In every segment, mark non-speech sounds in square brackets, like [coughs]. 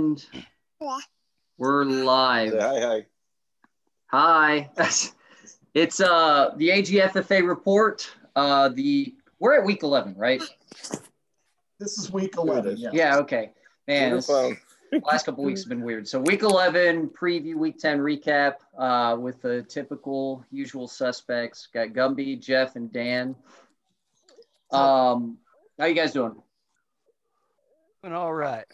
And we're live. Hi, hi. Hi. [laughs] It's uh the AGFFA report. Uh the we're at week 11, right? This is week 11. Yeah. Yeah, okay. Man, this, [laughs] last couple weeks have been weird. So week 11 preview, week 10 recap uh with the typical usual suspects. Got Gumby, Jeff and Dan. Um how you guys doing? Doing all right.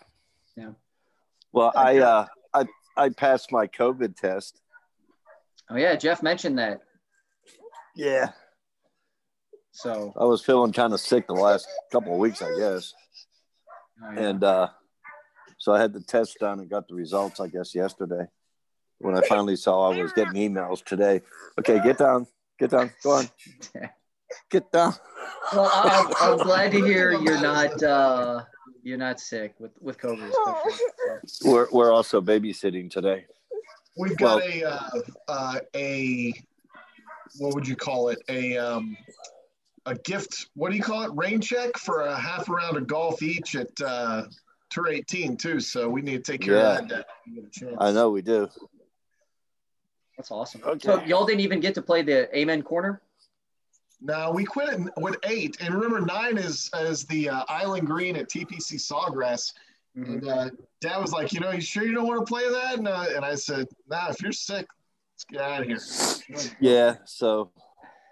Well, I uh, I I passed my COVID test. Oh yeah, Jeff mentioned that. Yeah. So I was feeling kind of sick the last couple of weeks, I guess, oh, yeah. and uh, so I had the test done and got the results, I guess, yesterday. When I finally saw I was getting emails today. Okay, get down, get down, go on, [laughs] get down. Well, I'm, I'm glad to hear you're not uh, you're not sick with with COVID. especially. [laughs] We're we're also babysitting today. We've got Well- a uh, uh, a what would you call it? A um, a gift. What do you call it? Rain check for a half a round of golf each at uh, Tour 18 too. So we need to take care Yeah. of that. get a. I know we do. that's awesome. Okay. So y'all didn't even get to play the Amen corner. No, we quit it with eight, and remember nine is is the uh, Island Green at TPC Sawgrass. Mm-hmm. And uh, Dad was like, you know, you sure you don't want to play that? And, uh, and I said, Nah, if you're sick, let's get out of here. Yeah. So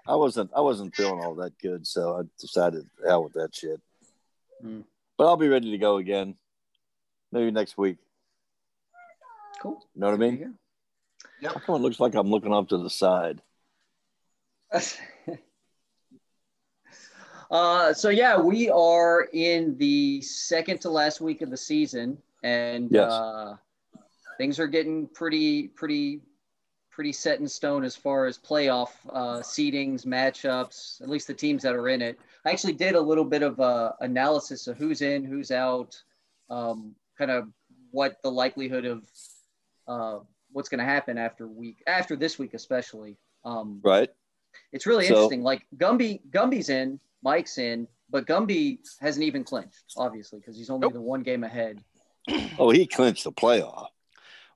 I wasn't I wasn't feeling all that good, so I decided hell with that shit. Mm. But I'll be ready to go again. Maybe next week. Cool. You know what I mean? There How come it looks like I'm looking off to the side? [laughs] uh, so yeah, we are in the second to last week of the season, and Yes. uh, things are getting pretty, pretty, pretty set in stone as far as playoff uh, seedings, matchups. At least the teams that are in it. I actually did a little bit of uh, analysis of who's in, who's out, um, kind of what the likelihood of uh, what's going to happen after week after this week, especially. Um, Right? it's really So- interesting. Like Gumby, Gumby's in, Mike's in, but Gumby hasn't even clinched, obviously, because he's only Nope. the one game ahead. [clears throat] Oh, he clinched the playoff.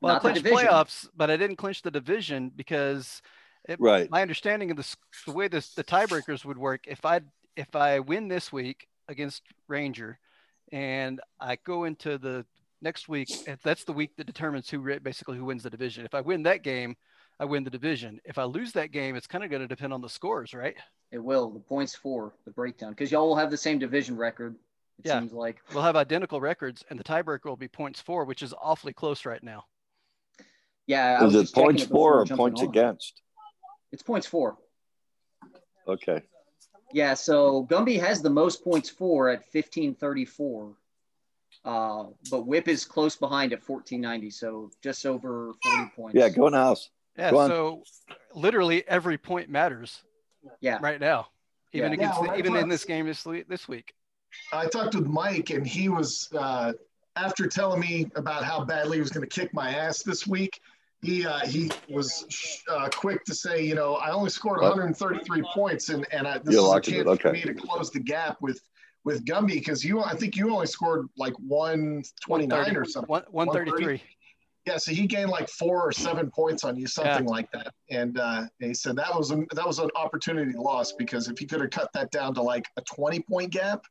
Well, I Not the clinched division. playoffs, but I didn't clinch the division because it, Right. my understanding of this, the way this, the tiebreakers would work, if I if I win this week against Ranger, and I go into the next week, if that's the week that determines who basically who wins the division. If I win that game, I win the division. If I lose that game, it's kind of going to depend on the scores, right? It will the points for the breakdown because y'all will have the same division record. It Yeah. seems like We'll have identical records, and the tiebreaker will be points four, which is awfully close right now. yeah. I Is was it points it for or points on. against? It's points for. Okay. Yeah. So Gumby has the most points for at fifteen thirty four. Uh, but Whip is close behind at 1490, so just over 40 points. Yeah, go in the house. Yeah, Go on. so literally every point matters Yeah. right now, even Yeah. against Yeah, the, well, even that's in this game this this week. I talked with Mike, and he was uh, after telling me about how badly he was going to kick my ass this week. He uh, he was uh, quick to say, you know, I only scored What? 133 points, and and I, this You is a locked it, chance for me to close the gap with with Gumby because you, I think you only scored like 129 or something. One one thirty three. Yeah, so he gained like four or seven points on you, something like that. And uh, he said that was a, that was an opportunity loss because if he could have cut that down to like a 20 point gap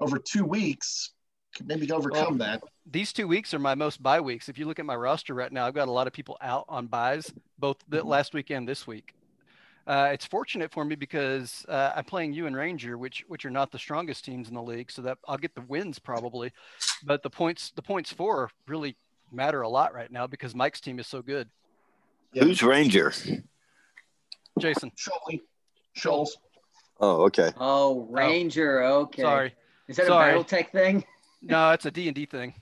over two weeks, could maybe overcome that. These two weeks are my most bye weeks. If you look at my roster right now, I've got a lot of people out on buys, both the Mhm. last weekend this week. Uh, it's fortunate for me because uh, I'm playing you and Ranger, which which are not the strongest teams in the league, so that I'll get the wins probably, but the points the points for really matter a lot right now because Mike's team is so good. Yeah. Who's Ranger? Jason, Schultz. Schultz. Oh, okay. Oh, Ranger. Okay. sorry, Is that Sorry. a BattleTech thing? [laughs] no, it's a D and D thing.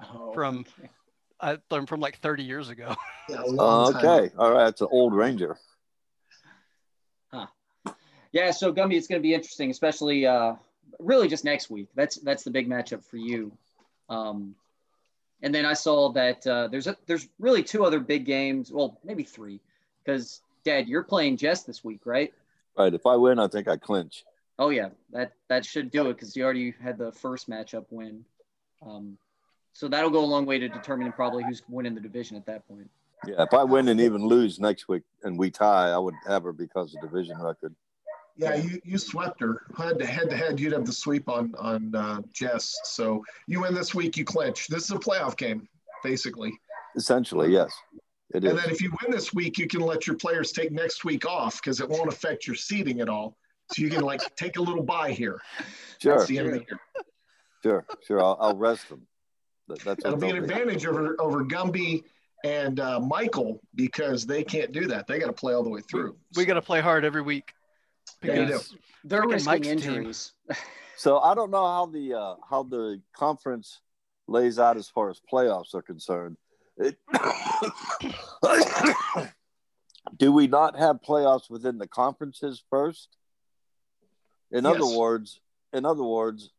Oh, From- okay. I learned from like 30 years ago. [laughs] Yeah, a long time. Okay. All right. It's an old Ranger. Yeah, so Gumby, it's going to be interesting, especially uh, really just next week. That's that's the big matchup for you. Um, and then I saw that uh, there's a, there's really two other big games. Well, maybe three, because Dad, you're playing Jess this week, right? Right. If I win, I think I clinch. Oh yeah, that that should do it because you already had the first matchup win. Um, So that'll go a long way to determining probably who's winning the division at that point. Yeah, if I win and even lose next week and we tie, I would have her because of division record. Yeah, you, you swept her head to head to head. You'd have the sweep on on uh, Jess. So you win this week, you clinch. This is a playoff game, basically. Essentially, yes, it and is. then if you win this week, you can let your players take next week off because it won't affect your seating at all. So you can like [laughs] take a little bye here. Sure, That's the end of the year. sure, sure. I'll, I'll rest them. That, that's It'll be an what advantage over over Gumby and uh, Michael because they can't do that. They got to play all the way through. We got to play hard every week Yeah, you because They're Freaking risking Mike's injuries. [laughs] So I don't know how the uh, how the conference lays out as far as playoffs are concerned. It, [coughs] do we not have playoffs within the conferences first? In other words, in other words,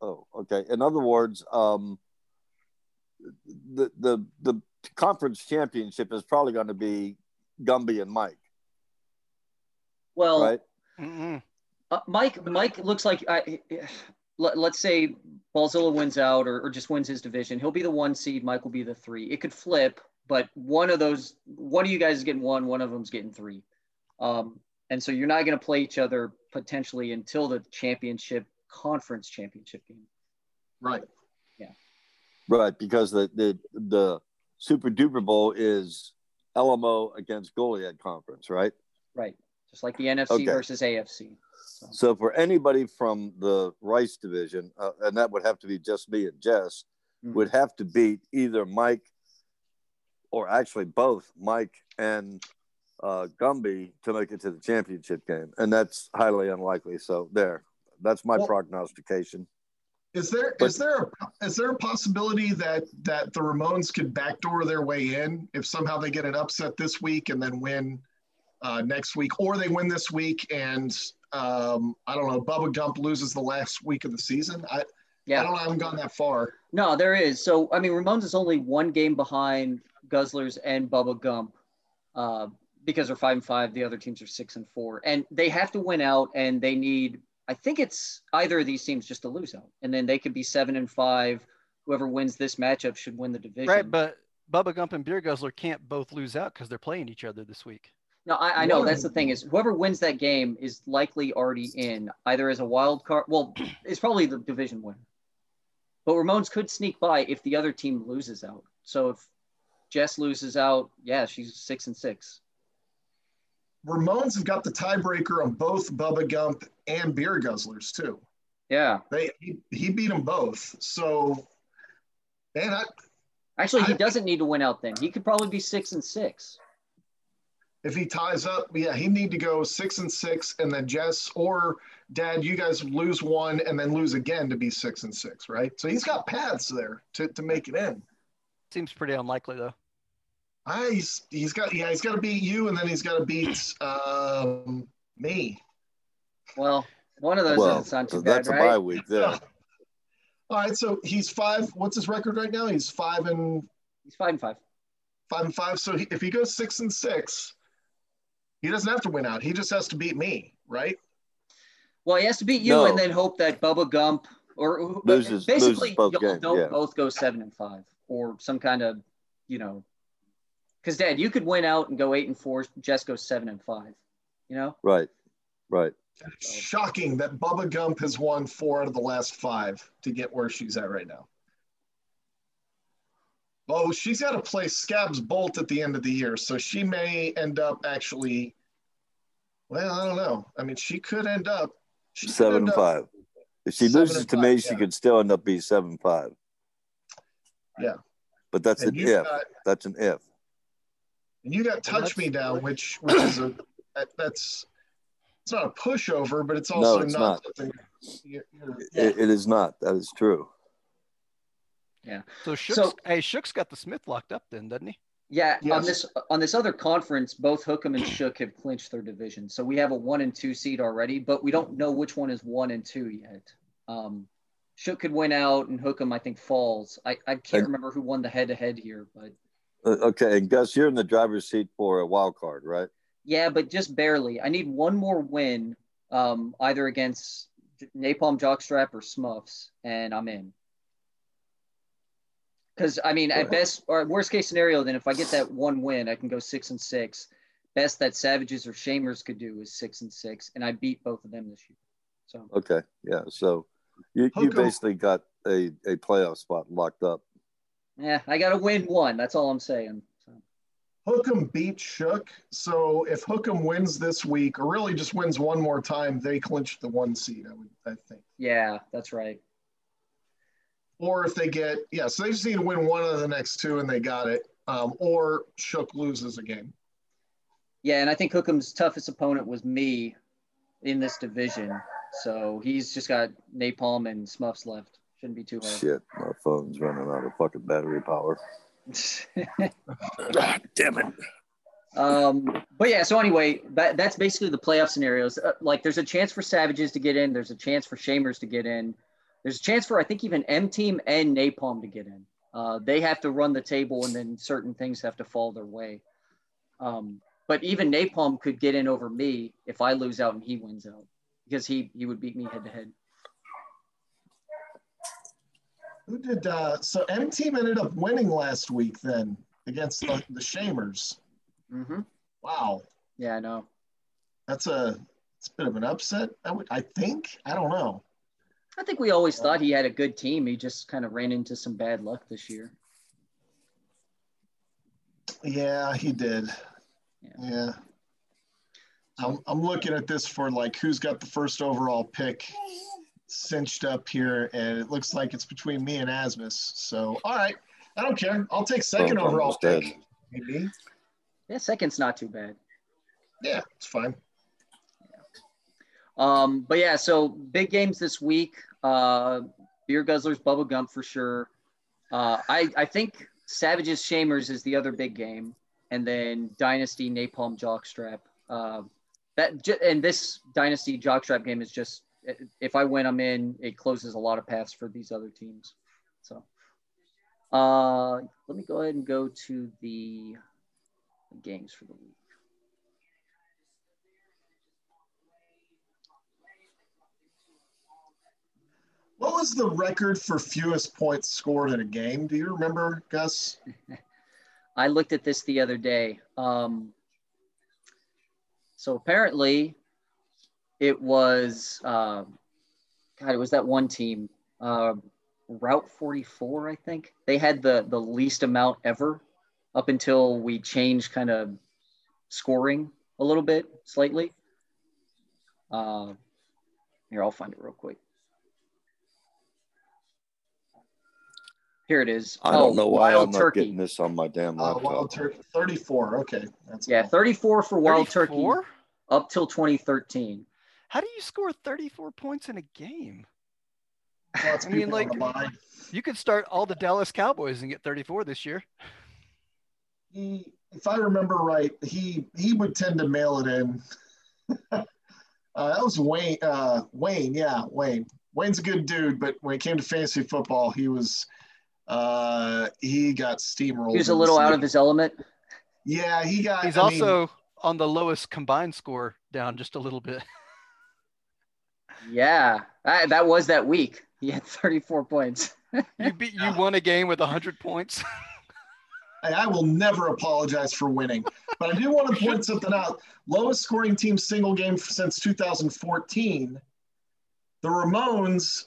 oh, okay. In other words, um, the the the conference championship is probably going to be Gumby and Mike, Well, right? Uh, Mike, Mike looks like I, [sighs] let, let's say Balzilla wins out or, or just wins his division. He'll be the one seed. Mike will be the three. It could flip, but one of those, one of you guys is getting one, one of them's getting three. Um, and so you're not going to play each other potentially until the championship conference championship game. Right. Yeah. Right, because the the the Super Duper Bowl is LMO against Goliad Conference, right? Right. Just like the NFC Okay. versus AFC. So for anybody from the Rice division, uh, and that would have to be just me and Jess, Mhm. would have to beat either Mike or actually both Mike and uh, Gumby to make it to the championship game, and that's highly unlikely. So there, that's my Well- prognostication. Is there But- is there a, is there a possibility that that the Ramones could backdoor their way in if somehow they get an upset this week and then win uh, next week, or they win this week and um, I don't know, Bubba Gump loses the last week of the season? I I don't know. I haven't gone that far. No, there is. So, I mean, Ramones is only one game behind Guzzlers and Bubba Gump uh, because they're five and five. The other teams are six and four, and they have to win out, and they need. I think it's either of these teams just to lose out, and then they could be seven and five. Whoever wins this matchup should win the division. Right, but Bubba Gump and Beer Guzzler can't both lose out because they're playing each other this week. No, I, I know that's the thing is whoever wins that game is likely already in either as a wild card. Well, [clears throat] it's probably the division winner. But Ramones could sneak by if the other team loses out. So if Jess loses out, yeah, she's six and six. Ramones have got the tiebreaker on both Bubba Gump and Beer Guzzlers too. Yeah, They he, he beat them both. So, man, I, actually, he I- doesn't need to win out. Then he could probably be six and six. If he ties up, yeah, he need to go six and six, and then Jess or Dad, you guys lose one and then lose again to be six and six, right? So he's got paths there to, to make it in. Seems pretty unlikely though. Ah, he's he's got yeah, he's got to beat you, and then he's got to beat um, me. Well, one of those Well, is not too bad, that's bad, a bye right? week there. [laughs] All right, so he's five. What's his record right now? He's five and He's five and five. five and five. So he, if he goes six and six, he doesn't have to win out. He just has to beat me, right? Well, he has to beat you No. and then hope that Bubba Gump or Loses- basically loses both y'all don't yeah. both go seven and five or some kind of, you know, because Dad, you could win out and go eight and four. Jess goes seven and five. You know, Right, right. Shocking that Bubba Gump has won four out of the last five to get where she's at right now. Oh, she's got to play Scabs Bolt at the end of the year, so she may end up actually. Well, I don't know. I mean, she could end up she Seven end and up- five. If she loses and to five, me, yeah. she could still end up being seven five. Yeah. But that's And an if. got That's an if. and you got Touch that's- Me Down, which which is a that, that's it's not a pushover, but it's No, also it's not, not. something you're, you're, It- it is not. That is true. So Shook's, So- hey, Shook's got the Smith locked up then, doesn't he? yeah. On this on this other conference, both Hookham and Shook have clinched their division, so we have a one and two seed already, but we don't know which one is one and two yet. Um, Shook could win out, and Hookham I think falls. I, I can't And- remember who won the head to head here, but Uh, Okay, and Gus, you're in the driver's seat for a wild card, right? Yeah, but just barely. I need one more win, um, either against Napalm Jockstrap or Smuffs, and I'm in. Because I mean, at best or worst case scenario, then if I get that one win, I can go six and six. Best that Savages or Shamers could do is six and six, and I beat both of them this year. So okay, yeah. So you, you basically got a, a playoff spot locked up. Yeah, I got to win one. That's all I'm saying. So. Hookem beat Shook. So if Hookem wins this week, or really just wins one more time, they clinch the one seed. I would, I think. Yeah, that's right. Or if they get, yeah, so they just need to win one of the next two, and they got it. Um, or Shook loses a game. Yeah, and I think Hookem's toughest opponent was me in this division. So he's just got napalm and smuffs left. Shouldn't be too hard. Shit, my phone's running out of fucking battery power. [laughs] God damn it. Um, but yeah, so anyway, that, that's basically the playoff scenarios. Uh, like, there's a chance for Savages to get in. There's a chance for Shamers to get in. There's a chance for I think even M Team and Napalm to get in. Uh, they have to run the table, and then certain things have to fall their way. Um, but even Napalm could get in over me if I lose out and he wins out because he he would beat me head to head. Who did uh so M team ended up winning last week then against the, the Shamers. Mm-hmm. Wow. Yeah, I know. That's a it's a bit of an upset. I would I think. I don't know. I think we always thought he had a good team. He just kind of ran into some bad luck this year. Yeah, he did. Yeah. yeah. I'm, I'm looking at this for like who's got the first overall pick cinched up here, and it looks like it's between me and Asmus. So, all right, I don't care. I'll take second overall pick. Maybe. Yeah, second's not too bad. Yeah, it's fine. Um, but yeah, so big games this week. Uh, Beer Guzzlers, Bubba Gump for sure. Uh, I I think Savages Shamers is the other big game, and then Dynasty Napalm Jockstrap. Uh, that and this Dynasty Jockstrap game is just if I win, I'm in. It closes a lot of paths for these other teams. So, uh, let me go ahead and go to the games for the week. What was the record for fewest points scored in a game? Do you remember, Gus? [laughs] I looked at this the other day. Um, so apparently, it was uh, God. It was that one team, uh, Route 44, I think. They had the the least amount ever, up until we changed kind of scoring a little bit, slightly. Uh, here, I'll find it real quick. Here it is. I don't oh, know why I'm not getting this on my damn laptop. Uh, wild turkey, 34. Okay. That's yeah, 34 for Wild 34? Turkey up till 2013. How do you score 34 points in a game? I mean, like, you could start all the Dallas Cowboys and get 34 this year. He, if I remember right, he he would tend to mail it in. [laughs] uh, that was Wayne. Uh, Wayne, yeah, Wayne. Wayne's a good dude, but when it came to fantasy football, he was uh, he got steamrolled. He was a little out of his element. Yeah, he got. He's I also mean, on the lowest combined score, down just a little bit. [laughs] yeah, that, that was that week. He had 34 points. you beat. You won a game with 100 points. [laughs] I will never apologize for winning, but I do want to point something out. Lowest scoring team single game since 2014. The Ramones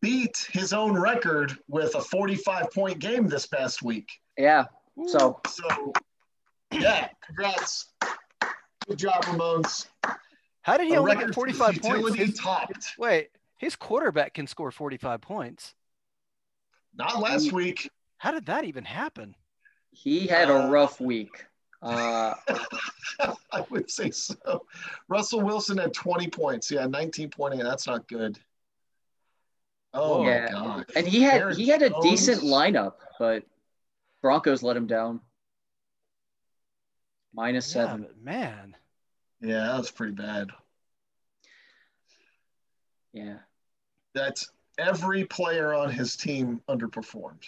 beat his own record with a 45 point game this past week. Yeah. So, so yeah, congrats. Good job, Ramones. How did he a only get 45 points? His, topped. Wait, his quarterback can score 45 points. Not last week. How did that even happen? He had a rough week. Uh, [laughs] I would say so. Russell Wilson had 20 points. Yeah, 19.8. That's not good. Oh yeah. God. And he had Aaron he had a Jones. decent lineup, but Broncos let him down. Minus yeah, seven. Man. Yeah, that was pretty bad. Yeah. That's every player on his team underperformed.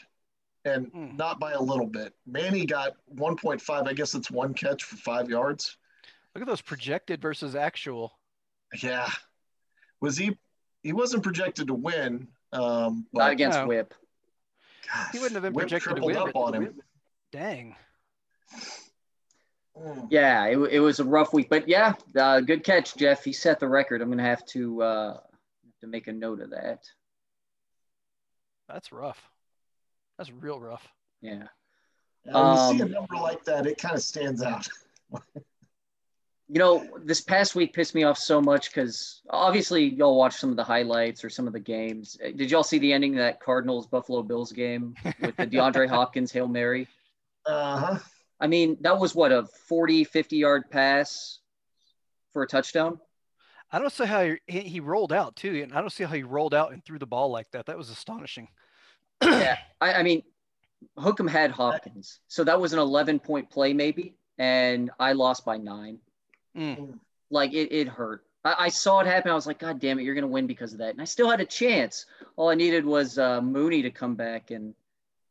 And mm. not by a little bit. Manny got 1.5. I guess it's one catch for five yards. Look at those projected versus actual. Yeah. Was he he wasn't projected to win. Um, Not against no. Whip. he wouldn't have been Whip projected to tripled win. up on him. Dang. Mm. Yeah, it, it was a rough week, but yeah, uh, good catch, Jeff. He set the record. I'm gonna have to uh, to make a note of that. That's rough. That's real rough. Yeah. Yeah, when you see a Um, number like that, it kind of stands out. [laughs] You know, this past week pissed me off so much because obviously y'all watched some of the highlights or some of the games. Uh, Did y'all see the ending of that Cardinals Buffalo Bills game with the DeAndre [laughs] Hopkins Hail Mary? Uh huh. I mean, that was what a 40, 50 yard pass for a touchdown. I don't see how he, he he rolled out too, and I don't see how he rolled out and threw the ball like that. That was astonishing. Yeah. I, I mean, Hookham had Hopkins. So that was an 11 point play, maybe. And I lost by nine. Mm. Like it, it hurt. I, I saw it happen. I was like, God damn it, you're going to win because of that. And I still had a chance. All I needed was uh, Mooney to come back and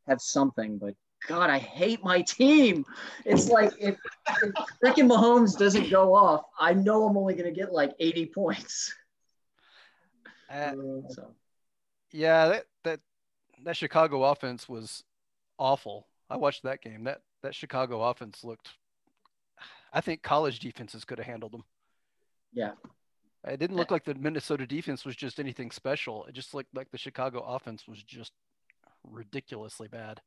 have something. But God, I hate my team. It's like if, if freaking Mahomes doesn't go off, I know I'm only going to get like 80 points. [laughs] Uh, So yeah, that that that Chicago offense was awful. I watched that game. That that Chicago offense looked. I think college defenses could have handled them. yeah. It didn't look like the Minnesota defense was just anything special. It just looked like the Chicago offense was just ridiculously bad.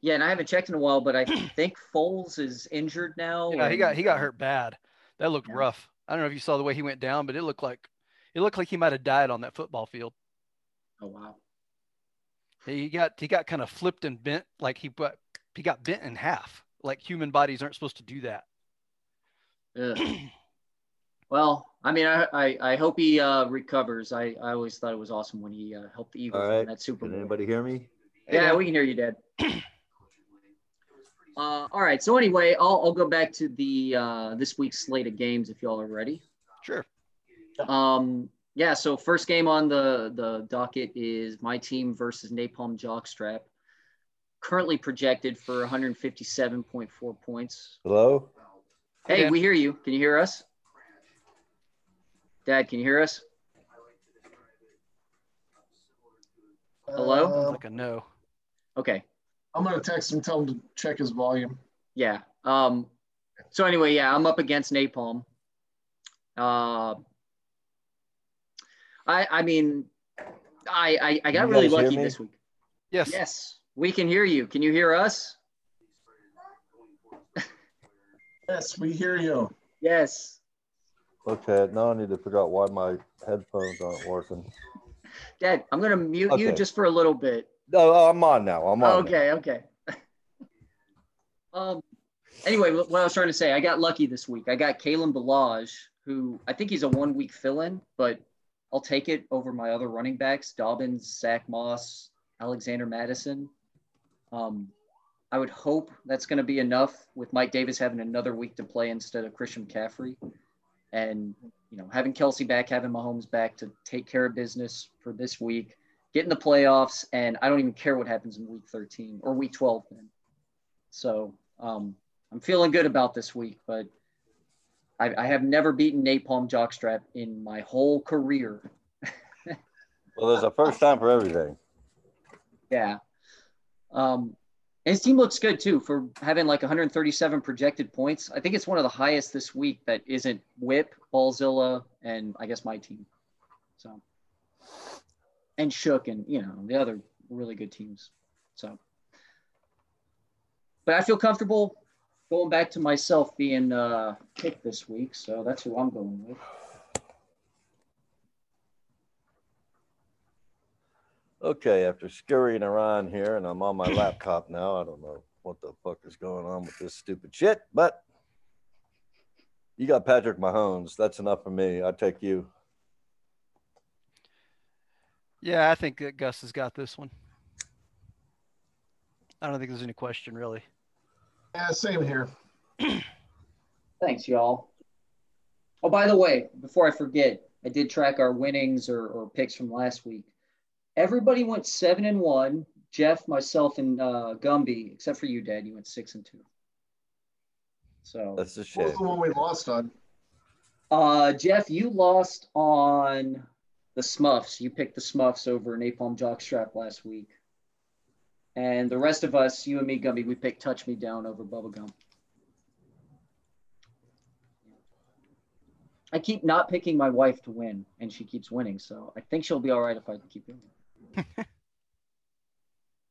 Yeah, and I haven't checked in a while, but I [clears throat] think Foles is injured now. Yeah, he got he got hurt bad. That looked Yeah. rough. I don't know if you saw the way he went down, but it looked like it looked like he might have died on that football field. Oh wow. He got he got kind of flipped and bent, like he but he got bent in half. Like human bodies aren't supposed to do that. Ugh. [clears throat] Well, I mean, I, I, I hope he uh, recovers. I, I always thought it was awesome when he uh, helped the Eagles All win that Super Can Bowl. anybody hear me? Yeah, we can hear you, Dad. [clears throat] uh, all right. So anyway, I'll, I'll go back to the uh, this week's slate of games if y'all are ready. Sure. Um, yeah. So first game on the the docket is my team versus Napalm Jockstrap. Currently projected for 157.4 points. Hello? Hey, Dan. we hear you. Can you hear us? Dad, can you hear us? Hello? Sounds Uh, like a no. Okay. I'm gonna text him, tell him to check his volume. Yeah. Um, so anyway, yeah, I'm up against Napalm. Uh, I I mean, I I, I got really lucky this week. Yes. Yes, we can hear you. Can you hear us? Yes, we hear you. Yes. Okay, now I need to figure out why my headphones aren't working. Dad, I'm gonna mute you just for a little bit. No, I'm on now. I'm on. now. Okay, okay. [laughs] um. Anyway, what what I was trying to say, I got lucky this week. I got Kalen Ballage, who I think he's a one-week fill-in, but I'll take it over my other running backs: Dobbins, Zach Moss, Alexander Mattison. Um, I would hope that's going to be enough with Mike Davis having another week to play instead of Christian McCaffrey, and you know having Kelce back, having Mahomes back to take care of business for this week get in the playoffs, and I don't even care what happens in week 13 or week 12 then. So um, I'm feeling good about this week, but I, I have never beaten Napalm Jockstrap in my whole career. Well, there's a first time for everything. [laughs] Yeah. Um, his team looks good too for having like 137 projected points. I think it's one of the highest this week that isn't Whip, Ballzilla, and I guess my team. So, and Shook and, you know, the other really good teams. So, but I feel comfortable going back to myself being uh, picked this week. So that's who I'm going with. Okay, after scurrying around here and I'm on my laptop now, I don't know what the fuck is going on with this stupid shit, but you got Patrick Mahomes. That's enough for me. I take you. Yeah, I think that Gus has got this one. I don't think there's any question really. Yeah, same here. [clears throat] Thanks, y'all. Oh, by the way, before I forget, I did track our winnings or, or picks from last week. Everybody went seven and one. Jeff, myself, and uh, Gumby, except for you, Dad. You went six and two. So, That's a shame. What was the one we lost on? uh, Jeff, you lost on the Smuffs. You picked the Smuffs over Napalm Jockstrap last week. And the rest of us, you and me, Gumby, we picked Touch Me Down over Bubblegum. I keep not picking my wife to win, and she keeps winning. So I think she'll be all right if I keep doing it. [laughs] uh,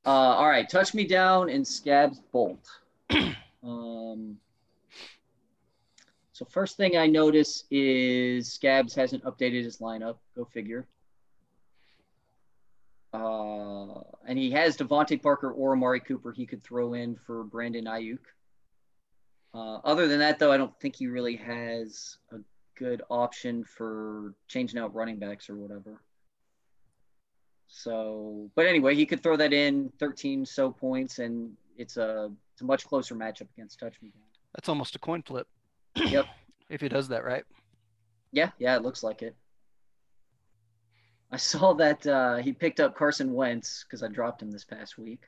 all right, touch me down and Scabs Bolt. [clears throat] um, so first thing I notice is Scabs hasn't updated his lineup. Go figure. Uh, and he has DeVante Parker or Amari Cooper he could throw in for Brandon Aiyuk. Uh, other than that, though, I don't think he really has a good option for changing out running backs or whatever. So, but anyway, he could throw that in 13 so points, and it's a it's a much closer matchup against Touch Me Down. That's almost a coin flip. Yep. [clears throat] if he does that right. Yeah, yeah, it looks like it. I saw that uh, he picked up Carson Wentz because I dropped him this past week.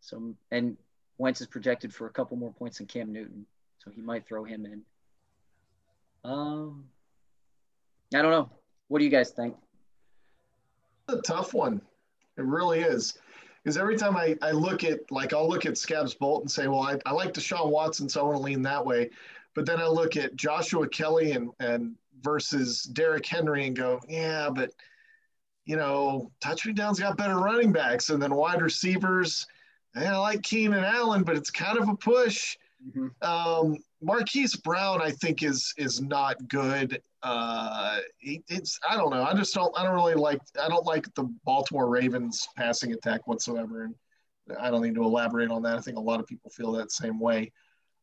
So and Wentz is projected for a couple more points than Cam Newton, so he might throw him in. Um, I don't know. What do you guys think? A tough one. It really is. Because every time I, I look at, like, I'll look at Scabs Bolt and say, well, I, I like Deshaun Watson, so I want to lean that way. But then I look at Joshua Kelley and, and versus Derrick Henry and go, yeah, but, you know, Touch Me Down's got better running backs and then wide receivers. And I like Keenan Allen, but it's kind of a push. Mm-hmm. Um, Marquise Brown, I think, is is not good. Uh, it's I don't know. I just don't. I don't really like. I don't like the Baltimore Ravens passing attack whatsoever, and I don't need to elaborate on that. I think a lot of people feel that same way.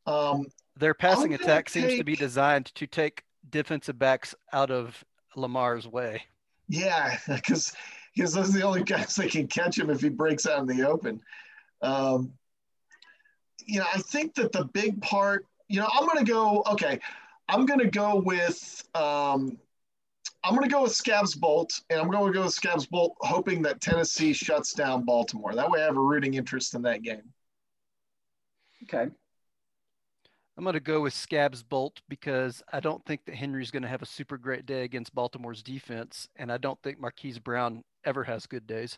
Um, Their passing attack take, seems to be designed to take defensive backs out of Lamar's way. Yeah, [laughs] because because those are the only guys that can catch him if he breaks out in the open. Um, you know, I think that the big part you know, I'm going to go, okay, I'm going to go with, um, I'm going to go with Scabs Bolt, and I'm going to go with Scabs Bolt, hoping that Tennessee shuts down Baltimore. That way I have a rooting interest in that game. Okay. I'm going to go with Scabs Bolt because I don't think that Henry's going to have a super great day against Baltimore's defense, and I don't think Marquise Brown ever has good days.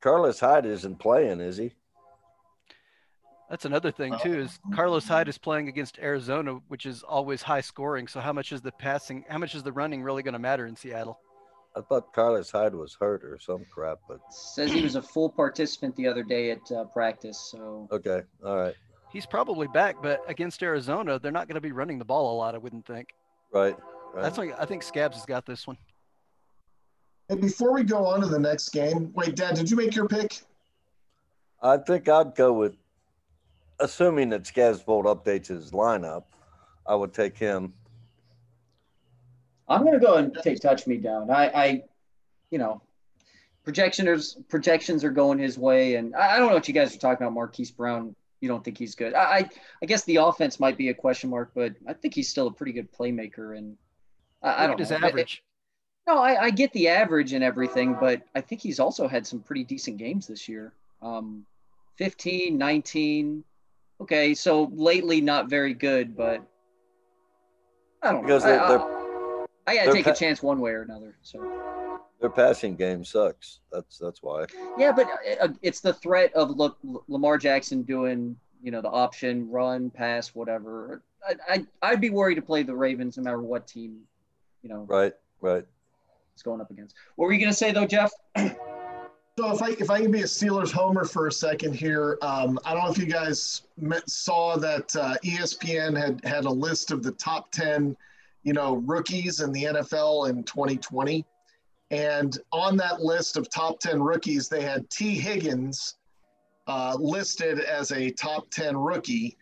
Carlos Hyde isn't playing, is he? That's another thing too. Is Carlos Hyde is playing against Arizona, which is always high scoring. So how much is the passing? How much is the running really going to matter in Seattle? I thought Carlos Hyde was hurt or some crap, but says he was a full participant the other day at uh, practice. So okay, all right. He's probably back, but against Arizona, they're not going to be running the ball a lot. I wouldn't think. Right. right. That's like I think Scabs has got this one. And before we go on to the next game, wait, Dad, did you make your pick? I think I'd go with assuming that Scabsbolt updates his lineup, I would take him. I'm going to go and take Touch Me Down. I, I you know, projections projections are going his way, and I, I, don't know what you guys are talking about. Marquise Brown, you don't think he's good? I, I guess the offense might be a question mark, but I think he's still a pretty good playmaker. And I, I don't his know. average. no, I, I get the average and everything, but I think he's also had some pretty decent games this year. Um, 15, 19, Okay, so lately not very good, but I don't because know. They're, I, they're, I gotta take pa- a chance one way or another. So their passing game sucks. That's that's why. Yeah, but uh, it's the threat of look Lamar Jackson doing you know the option run pass whatever. I, I I'd be worried to play the Ravens no matter what team, you know. Right, right. It's going up against. What were you gonna say though, Jeff? [clears throat] So if I if I can be a Steelers homer for a second here, um, I don't know if you guys met, saw that uh, ESPN had had a list of the top ten, you know, rookies in the NFL in 2020, and on that list of top ten rookies, they had Tee Higgins uh, listed as a top ten rookie,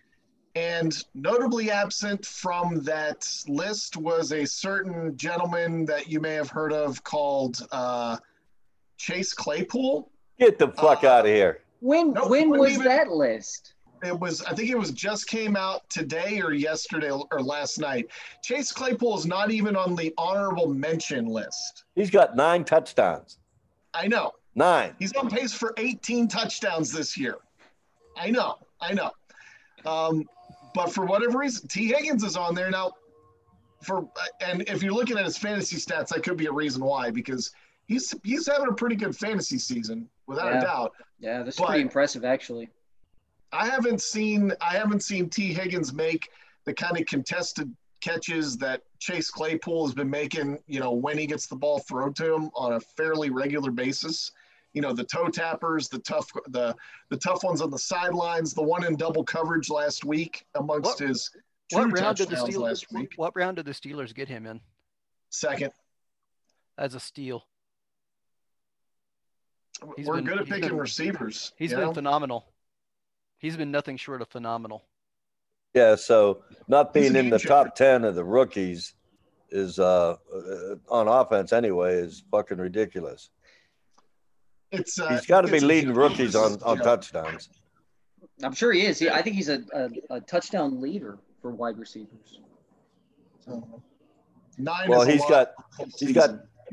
and notably absent from that list was a certain gentleman that you may have heard of called. Uh, Chase Claypool. Get the fuck uh, out of here. When no, when was even, that list? It was I think it was just came out today or yesterday or last night. Chase Claypool is not even on the honorable mention list. He's got nine touchdowns. I know. Nine. He's on pace for 18 touchdowns this year. I know. I know. Um, but for whatever reason, Tee Higgins is on there now. For and if you're looking at his fantasy stats, that could be a reason why because he's he's having a pretty good fantasy season without Yeah. a doubt. Yeah, this is pretty impressive actually. I haven't seen I haven't seen Tee Higgins make the kind of contested catches that Chase Claypool has been making, you know, when he gets the ball thrown to him on a fairly regular basis. You know, the toe tappers, the tough the the tough ones on the sidelines, the one in double coverage last week amongst What- his What two round did the touchdowns Steelers? last week. What round did the Steelers get him in Second. as a steal? He's We're been- good at he's picking been- receivers. He's been know? phenomenal. He's been nothing short of phenomenal. Yeah, so not being in the top ten of the rookies is uh, uh on offense anyway is fucking ridiculous. It's uh, He's got to be leading rookies on on yeah. touchdowns. I'm sure he is. He, I think he's a, a, a touchdown leader for wide receivers. So, Nine Well, is a he's lot got he's got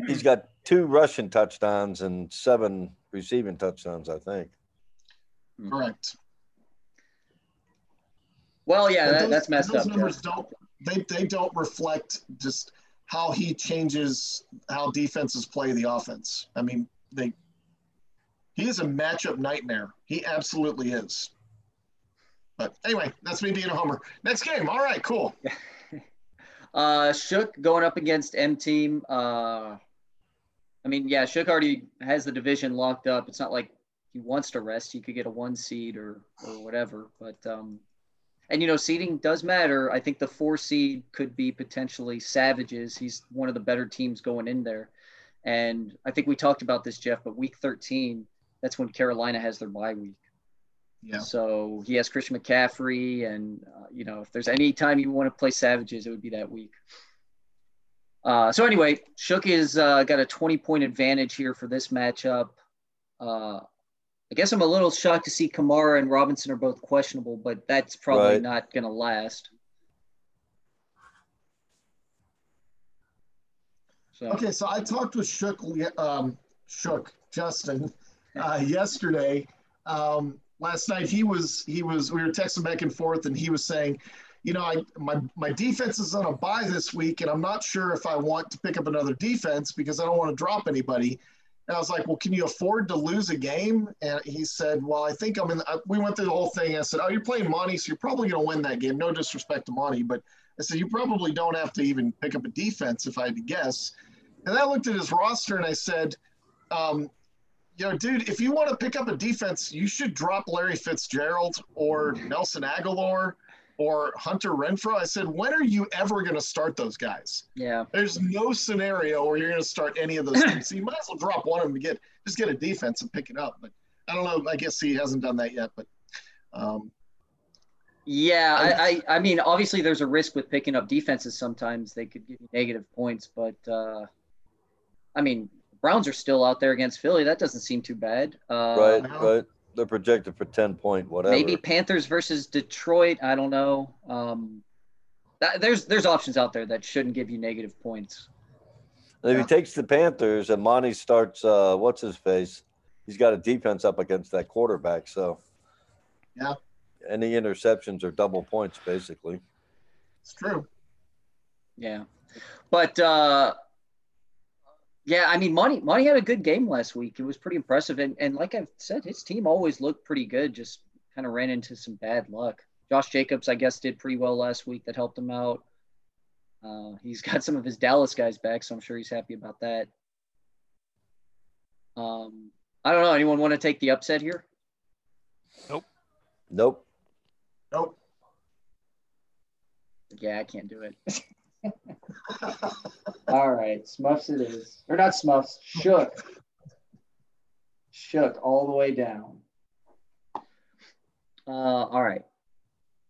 he's got two rushing touchdowns and seven receiving touchdowns, I think. correct. Well, yeah, that, those- that's messed those up. numbers Jeff. don't they they don't reflect just how he changes how defenses play the offense. I mean, they he is a matchup nightmare. He absolutely is. But anyway, that's me being a homer. Next game. All right, cool. [laughs] Uh, Shook going up against M Team. Uh, I mean, yeah, Shook already has the division locked up. It's not like he wants to rest. He could get a one seed or or whatever. But um, and you know, seeding does matter. I think the four seed could be potentially Savages. He's one of the better teams going in there. And I think we talked about this, Jeff. But week 13, that's when Carolina has their bye week. Yeah. So he has Christian McCaffrey, and uh, you know if there's any time you want to play Savages, it would be that week. Uh, so anyway, Shook is uh, got a 20 point advantage here for this matchup. Uh, I guess I'm a little shocked to see Kamara and Robinson are both questionable, but that's probably Right. not going to last. So Okay, so I talked with Shook, um, Shook Justin uh, yesterday. Um, last night he was he was we were texting back and forth, and he was saying, you know, I my my defense is on a bye this week, and I'm not sure if I want to pick up another defense because I don't want to drop anybody. And I was like, well, can you afford to lose a game? And he said, well, I think I'm in. I, we went through the whole thing. I said, oh, you're playing Monty, so you're probably going to win that game. No disrespect to Monty, but I said you probably don't have to even pick up a defense if I had to guess. And I looked at his roster and I said, um, you know, dude, if you want to pick up a defense, you should drop Larry Fitzgerald or Nelson Agholor or Hunter Renfrow. I said, when are you ever going to start those guys? yeah, There's no scenario where you're going to start any of those teams. So you might as well drop one of them to get just get a defense and pick it up. But I don't know. I guess he hasn't done that yet. But um, yeah. I, I I mean, obviously there's a risk with picking up defenses. Sometimes they could give you negative points, but uh, I mean, Browns are still out there against Philly. That doesn't seem too bad. Uh, right, right. They're projected for ten point whatever. Maybe Panthers versus Detroit. I don't know. Um, that, there's there's options out there that shouldn't give you negative points. And if Yeah. he takes the Panthers and Monty starts, uh, what's his face? He's got a defense up against that quarterback. So, Yeah. any interceptions are double points, basically. it's true. Yeah, but uh, yeah, I mean, Money Money had a good game last week. It was pretty impressive, and and like I've said, his team always looked pretty good. Just kind of ran into some bad luck. Josh Jacobs, I guess, did pretty well last week. That helped him out. Uh, he's [laughs] got some of his Dallas guys back, so I'm sure he's happy about that. Um, I don't know. Anyone want to take the upset here? Nope. Nope. Nope. Yeah, I can't do it. [laughs] All right, Smuffs it is. Or not Smuffs, Shook. Shook all the way down. Uh, all right.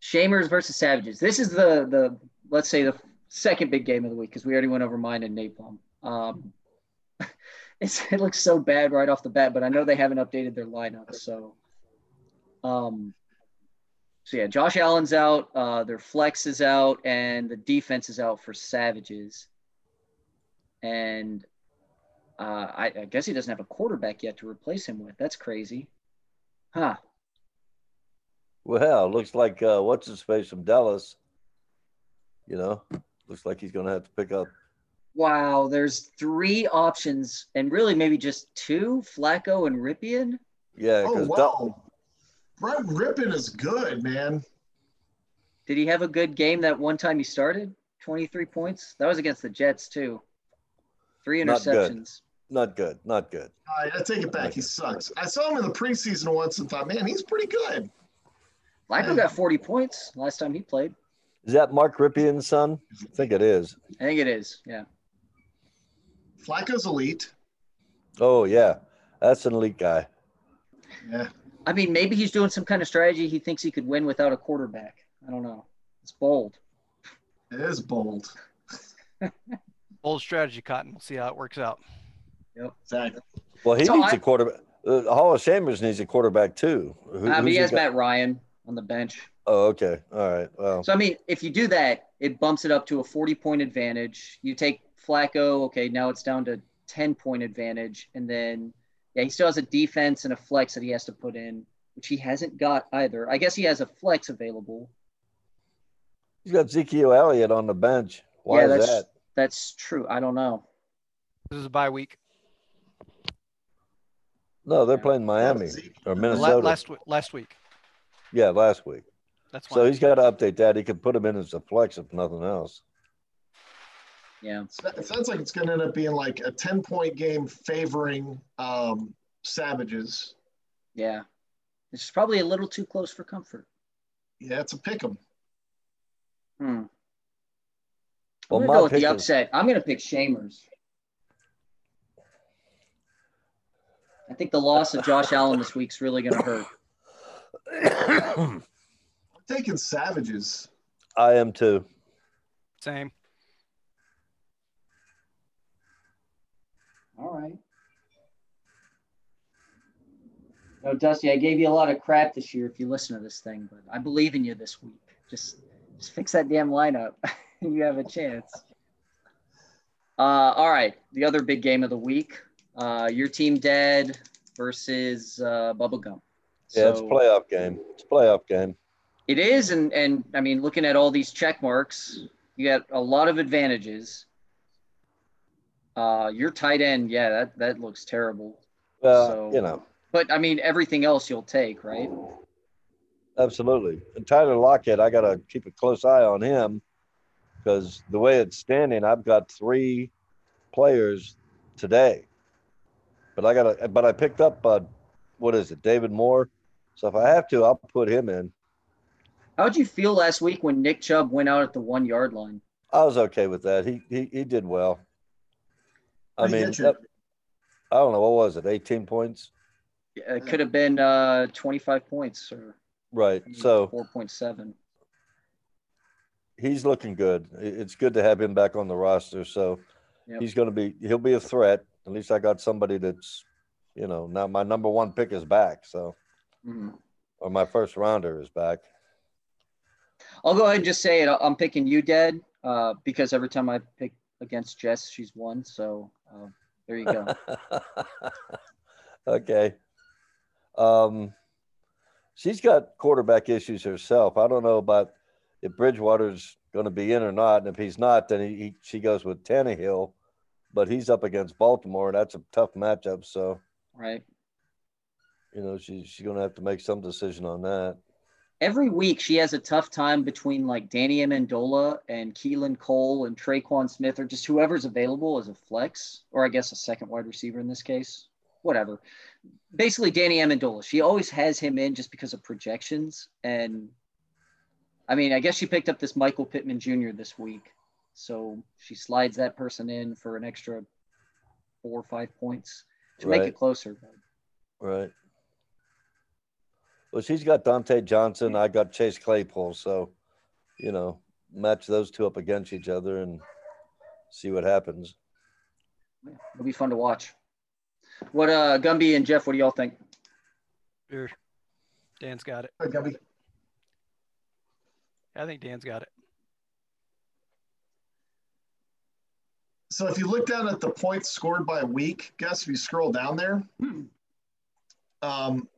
Shamers versus Savages. This is the the let's say the second big game of the week because we already went over mine and Napalm. Um, [laughs] it looks so bad right off the bat, but I know they haven't updated their lineup. So, um, so yeah, Josh Allen's out, uh, their flex is out, and the defense is out for Savages. And uh, I, I guess he doesn't have a quarterback yet to replace him with. That's crazy, huh? Well, looks like uh, what's his face from Dallas. You know, looks like he's going to have to pick up Wow, there's three options, and really maybe just two: Flacco and Rypien. Yeah, Oh because wow, Brett Rypien is good, man. Did he have a good game that one time he started? 23 points. That was against the Jets too. Three Not good. interceptions. not good, not good. All right, I take it back. He sucks. I saw him in the preseason once and thought, man, he's pretty good. Flacco got 40 points last time he played. Is that Mark Rypien's son? I think it is. I think it is. Yeah. Flacco's elite. Oh yeah, that's an elite guy. Yeah. I mean, maybe he's doing some kind of strategy. He thinks he could win without a quarterback. I don't know. It's bold. It is bold. [laughs] Bold strategy, Cotton. We'll see how it works out. Yep. Exactly. Well, he So needs I- a quarterback. Uh, Hall of Shamers needs a quarterback too. Who- I mean, he has got- Matt Ryan on the bench. Oh, okay. All right. Well, So I mean, if you do that, it bumps it up to a 40 point advantage. You take Flacco, okay, now it's down to 10 point advantage, and then yeah, he still has a defense and a flex that he has to put in, which he hasn't got either. I guess he has a flex available. he's got Ezekiel Elliott on the bench. Why yeah, is that's that? that's true. I don't know. This is a bye week. No, they're playing Miami or Minnesota. last w- last week. yeah, last week. That's So he's got to update that. He could put him in as a flex if nothing else. Yeah. It sounds like it's going to end up being like a 10 point game favoring um, Savages. Yeah. It's probably a little too close for comfort. Yeah, it's a pick 'em. Hmm. Well, I'm my gonna go with the upset. I'm gonna pick Shamers. I think the loss of Josh [coughs] Allen this week's really gonna hurt. [coughs] I'm taking Savages. I am too. Same. All right. No, Dusty, I gave you a lot of crap this year if you listen to this thing, but I believe in you this week. Just just fix that damn lineup [laughs] you have a chance. Uh, all right. The other big game of the week. Uh, your team dead versus uh, Bubba Gump. Yeah, it's a playoff game. It's a playoff game. It is, and and I mean, looking at all these check marks, you got a lot of advantages. Uh, your tight end, yeah, that that looks terrible. Well, So- you know, But I mean, everything else you'll take, right? absolutely. And Tyler Lockett, I got to keep a close eye on him because the way it's standing, I've got three players today. But I got to, but I picked up, uh, what is it, David Moore? So if I have to, I'll put him in. How'd you feel last week when Nick Chubb went out at the one yard line? I was okay with that. He he, he did well. I What mean, that- I don't know what was it, 18 points, It could have been uh, 25 points or right? So 4.7. he's looking good. It's good to have him back on the roster. So Yep. he's going to be he'll be a threat. At least I got somebody that's you know now my number one pick is back. So Mhm. or my first rounder is back. I'll go ahead and just say it. I'm picking you dead uh, because every time I pick against Jess, she's won. So uh, there you go. [laughs] okay. Um, she's got quarterback issues herself. I don't know about if Bridgewater's going to be in or not, and if he's not, then he, he she goes with Tannehill, but he's up against Baltimore, and that's a tough matchup. So right. you know she's she's going to have to make some decision on that. Every week she has a tough time between like Danny Amendola and Keelan Cole and Tre'Quan Smith or just whoever's available as a flex, or I guess a second wide receiver in this case. Whatever. Basically, Danny Amendola. She always has him in just because of projections. And I mean, I guess she picked up this Michael Pittman Jr. this week. So she slides that person in for an extra four or five points to make it closer. Right. Well, she's got Diontae Johnson. I got Chase Claypool. So, you know, match those two up against each other and see what happens. Yeah, it'll be fun to watch. What uh Gumby and Jeff, what do y'all think? Sure. Dan's got it. Hi, Gubby. I think Dan's got it. So if you look down at the points scored by week, guess if you scroll down there, um,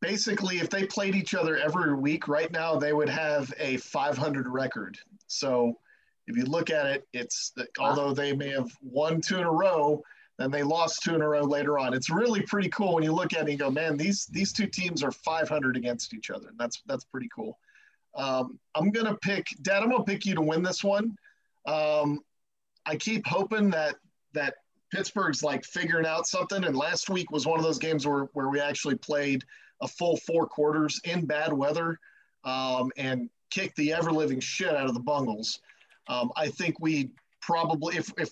basically if they played each other every week right now, they would have a 500 record. So if you look at it, it's although they may have won two in a row, then they lost two in a row later on. It's really pretty cool when you look at it and go, man, these these two teams are 500 against each other. And that's that's pretty cool. Um, I'm gonna pick Dad. I'm gonna pick you to win this one. Um, I keep hoping that that Pittsburgh's like figuring out something. And last week was one of those games where where we actually played a full four quarters in bad weather um, and kicked the ever living shit out of the Bungles. Um, I think we probably, if, if,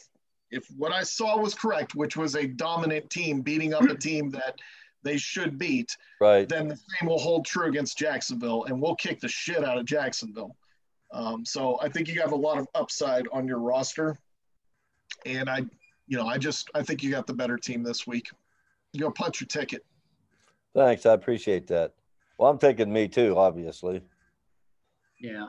if what I saw was correct, which was a dominant team beating up a team that they should beat, Right. then the same will hold true against Jacksonville, and we'll kick the shit out of Jacksonville. Um, so I think you have a lot of upside on your roster, and I, you know, I just I think you got the better team this week. You go punch your ticket. Thanks. I appreciate that. Well, I'm taking me too, obviously. Yeah.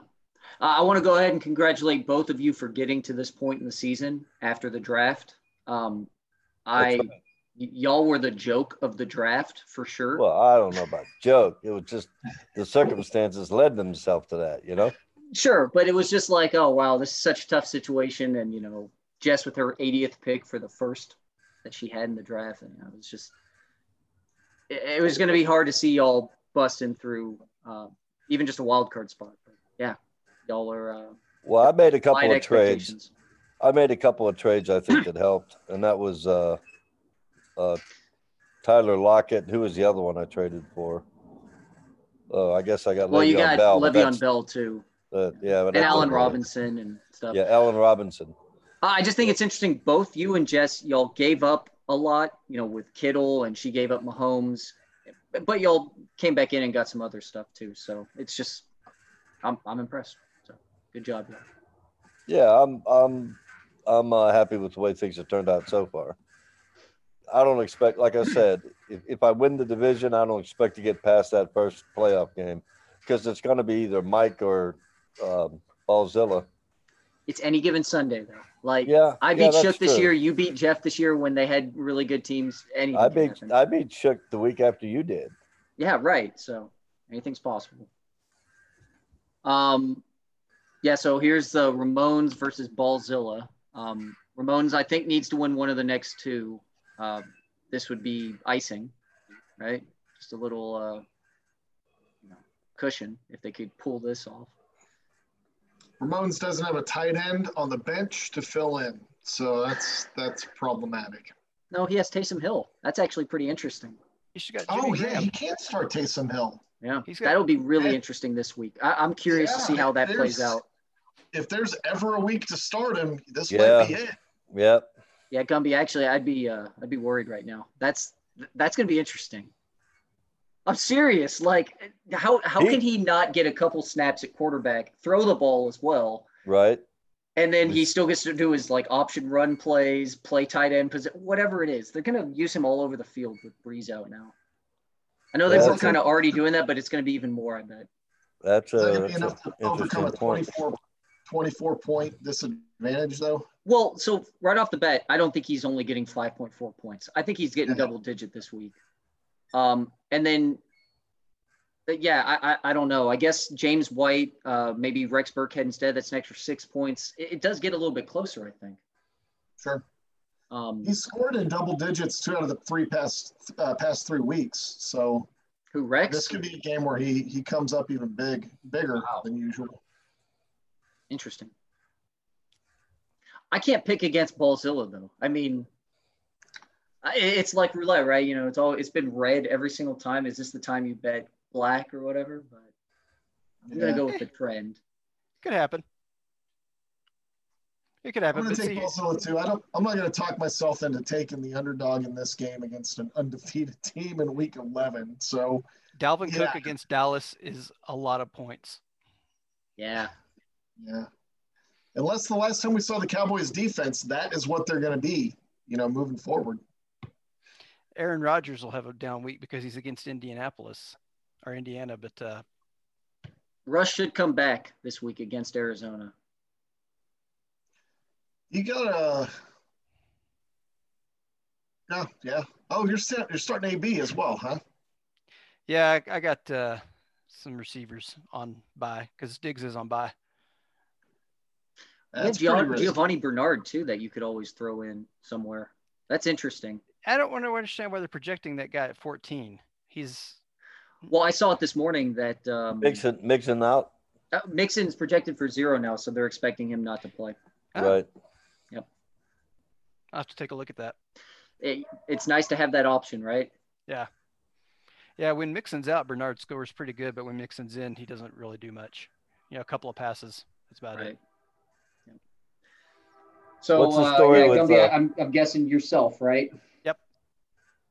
Uh, I want to go ahead and congratulate both of you for getting to this point in the season after the draft. Um, I, That's y- y'all were the joke of the draft for sure. Well, I don't know about joke. It was just the circumstances led themselves to that, you know? Sure, but it was just like, oh wow, this is such a tough situation, and you know, Jess with her 80th pick for the first that she had in the draft, and you know, it was just, it, it was going to be hard to see y'all busting through, uh, even just a wild card spot. But yeah, y'all are uh, Well, I made a couple of trades. I made a couple of trades I think that helped, and that was uh, uh, Tyler Lockett. Who was the other one I traded for? Oh, I guess I got Well, you Le'Veon got Bell. Le'Veon Bell too, uh, yeah, and Allen. Robinson and stuff. Yeah, Allen Robinson. Uh, I just think it's interesting. Both you and Jess, y'all gave up a lot, you know, with Kittle, and she gave up Mahomes, but- y'all came back in and got some other stuff too. So it's just, I'm I'm impressed. So good job, y'all. Yeah, I'm I'm I'm uh, happy with the way things have turned out so far. I don't expect, like I said, [laughs] if, if I win the division, I don't expect to get past that first playoff game because it's going to be either Mike or um, Ballzilla. It's any given Sunday though. Like Yeah, I beat that's Shook this true. year. You beat Jeff this year when they had really good teams. Anything I beat. I beat Shook the week after you did. Yeah, right. So anything's possible. Um, yeah. So here's the Ramones versus Ballzilla. Um, Ramones, I think, needs to win one of the next two. Uh, this would be icing, right? Just a little uh, you know, cushion if they could pull this off. Ramones doesn't have a tight end on the bench to fill in, so that's that's problematic. No, he has Taysom Hill. That's actually pretty interesting. Got Oh yeah, Graham. he can't start Taysom Hill. Yeah, He's got- that'll be really Yeah. interesting this week. I, I'm curious to see how that plays out. If there's ever a week to start him, this Yeah. might be it. Yep. Yeah, Gumby. Actually, I'd be uh, I'd be worried right now. That's that's gonna be interesting. I'm serious. Like, how how He- can he not get a couple snaps at quarterback, throw the ball as well, Right. and then he still gets to do his like option run plays, play tight end position, whatever it is. They're gonna use him all over the field with Brees out now. I know they Yeah, were kind of already doing that, but it's gonna be even more. I bet. That's Is that a, gonna be that's enough to overcome a interesting point. 24, 24 point disadvantage though? Well, so right off the bat, I don't think he's only getting 5.4 points. I think he's getting Yeah. double digit this week. Um, and then, yeah, I, I I don't know. I guess James White, uh, maybe Rex Burkhead instead. That's an extra six points. It, it does get a little bit closer, I think. Sure. Um, He scored in double digits two out of the three past uh, past three weeks. So who Rex? this could be a game where he he comes up even big bigger Wow. than usual. Interesting. I can't pick against Ballzilla though. I mean, it's like roulette, right? You know, it's all it's been red every single time. Is this the time you bet black or whatever? But I'm gonna Yeah. go with the trend. Could happen. It could happen. I'm happen. gonna take see, Ballzilla too. I don't. I'm not going to talk myself into taking the underdog in this game against an undefeated team in Week 11. So Dalvin Cook against Dallas is a lot of points. Yeah. yeah, unless the last time we saw the Cowboys defense, that is what they're going to be. You know, moving forward. Aaron Rodgers will have a down week because he's against Indianapolis or Indiana, but uh, Russ should come back this week against Arizona. You got a. Yeah, yeah. Oh, you're set, you're starting AB as well, huh? yeah, I, I got uh, some receivers on bye because Diggs is on bye. That's yeah, pretty Giovani Bernard too that you could always throw in somewhere. That's interesting. I don't want to understand why they're projecting that guy at 14. He's Well, I saw it this morning that um, Mixon, Mixon out. uh, Mixon's projected for zero now, so they're expecting him not to play. Oh. Right. I'll have to take a look at that. It, it's nice to have that option, right? Yeah, Yeah, when Mixon's out, Bernard scores pretty good, but when Mixon's in, he doesn't really do much. You know, a couple of passes. That's about Right. it. Yeah. So What's the uh, story yeah, with, Gumby, uh, I'm, I'm guessing yourself, right?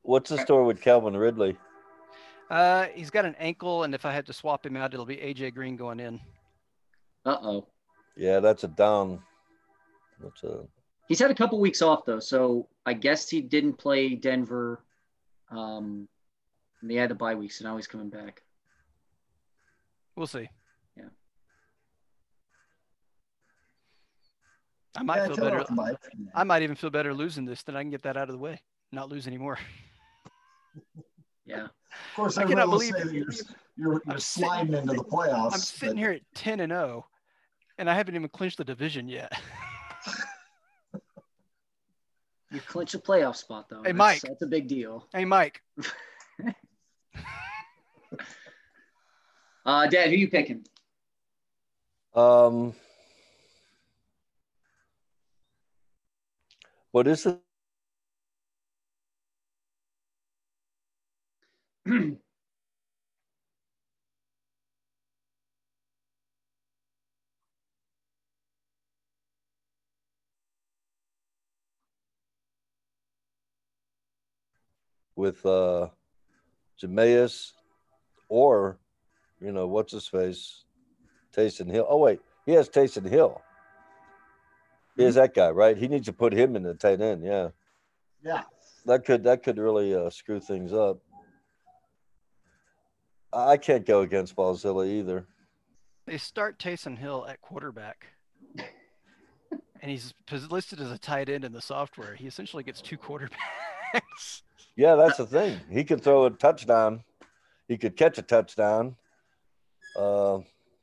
What's the story with Calvin Ridley? Uh, he's got an ankle, and if I had to swap him out, it'll be AJ Green going in. Uh oh. Yeah, that's a down. That's a He's had a couple weeks off though, so I guess he didn't play Denver. Um, and they had the bye week, so now he's coming back. We'll see. Yeah. I might Yeah, feel better. off the mic. I might even feel better losing this than I can get that out of the way. Not lose anymore. [laughs] Yeah. Of course, I everybody cannot will believe say that you're, you're, you're I'm sliding sitting- into the playoffs. I'm sitting but here at 10 and 0, and I haven't even clinched the division yet. [laughs] You clinch a playoff spot though. Hey, That's- Mike. That's a big deal. hey, Mike. [laughs] Uh, Dad, who you picking? um. What is it? [clears throat] With uh, Jameis, or you know what's his face, Taysom Hill. Oh wait, he has Taysom Hill. He has that guy, right? He needs to put him in the tight end. Yeah, yeah, that could that could really uh, screw things up. I I can't go against Ballzilla either. They start Taysom Hill at quarterback, and he's listed as a tight end in the software. He essentially gets two quarterbacks. Yeah, that's the thing. He could throw a touchdown. He could catch a touchdown. Uh,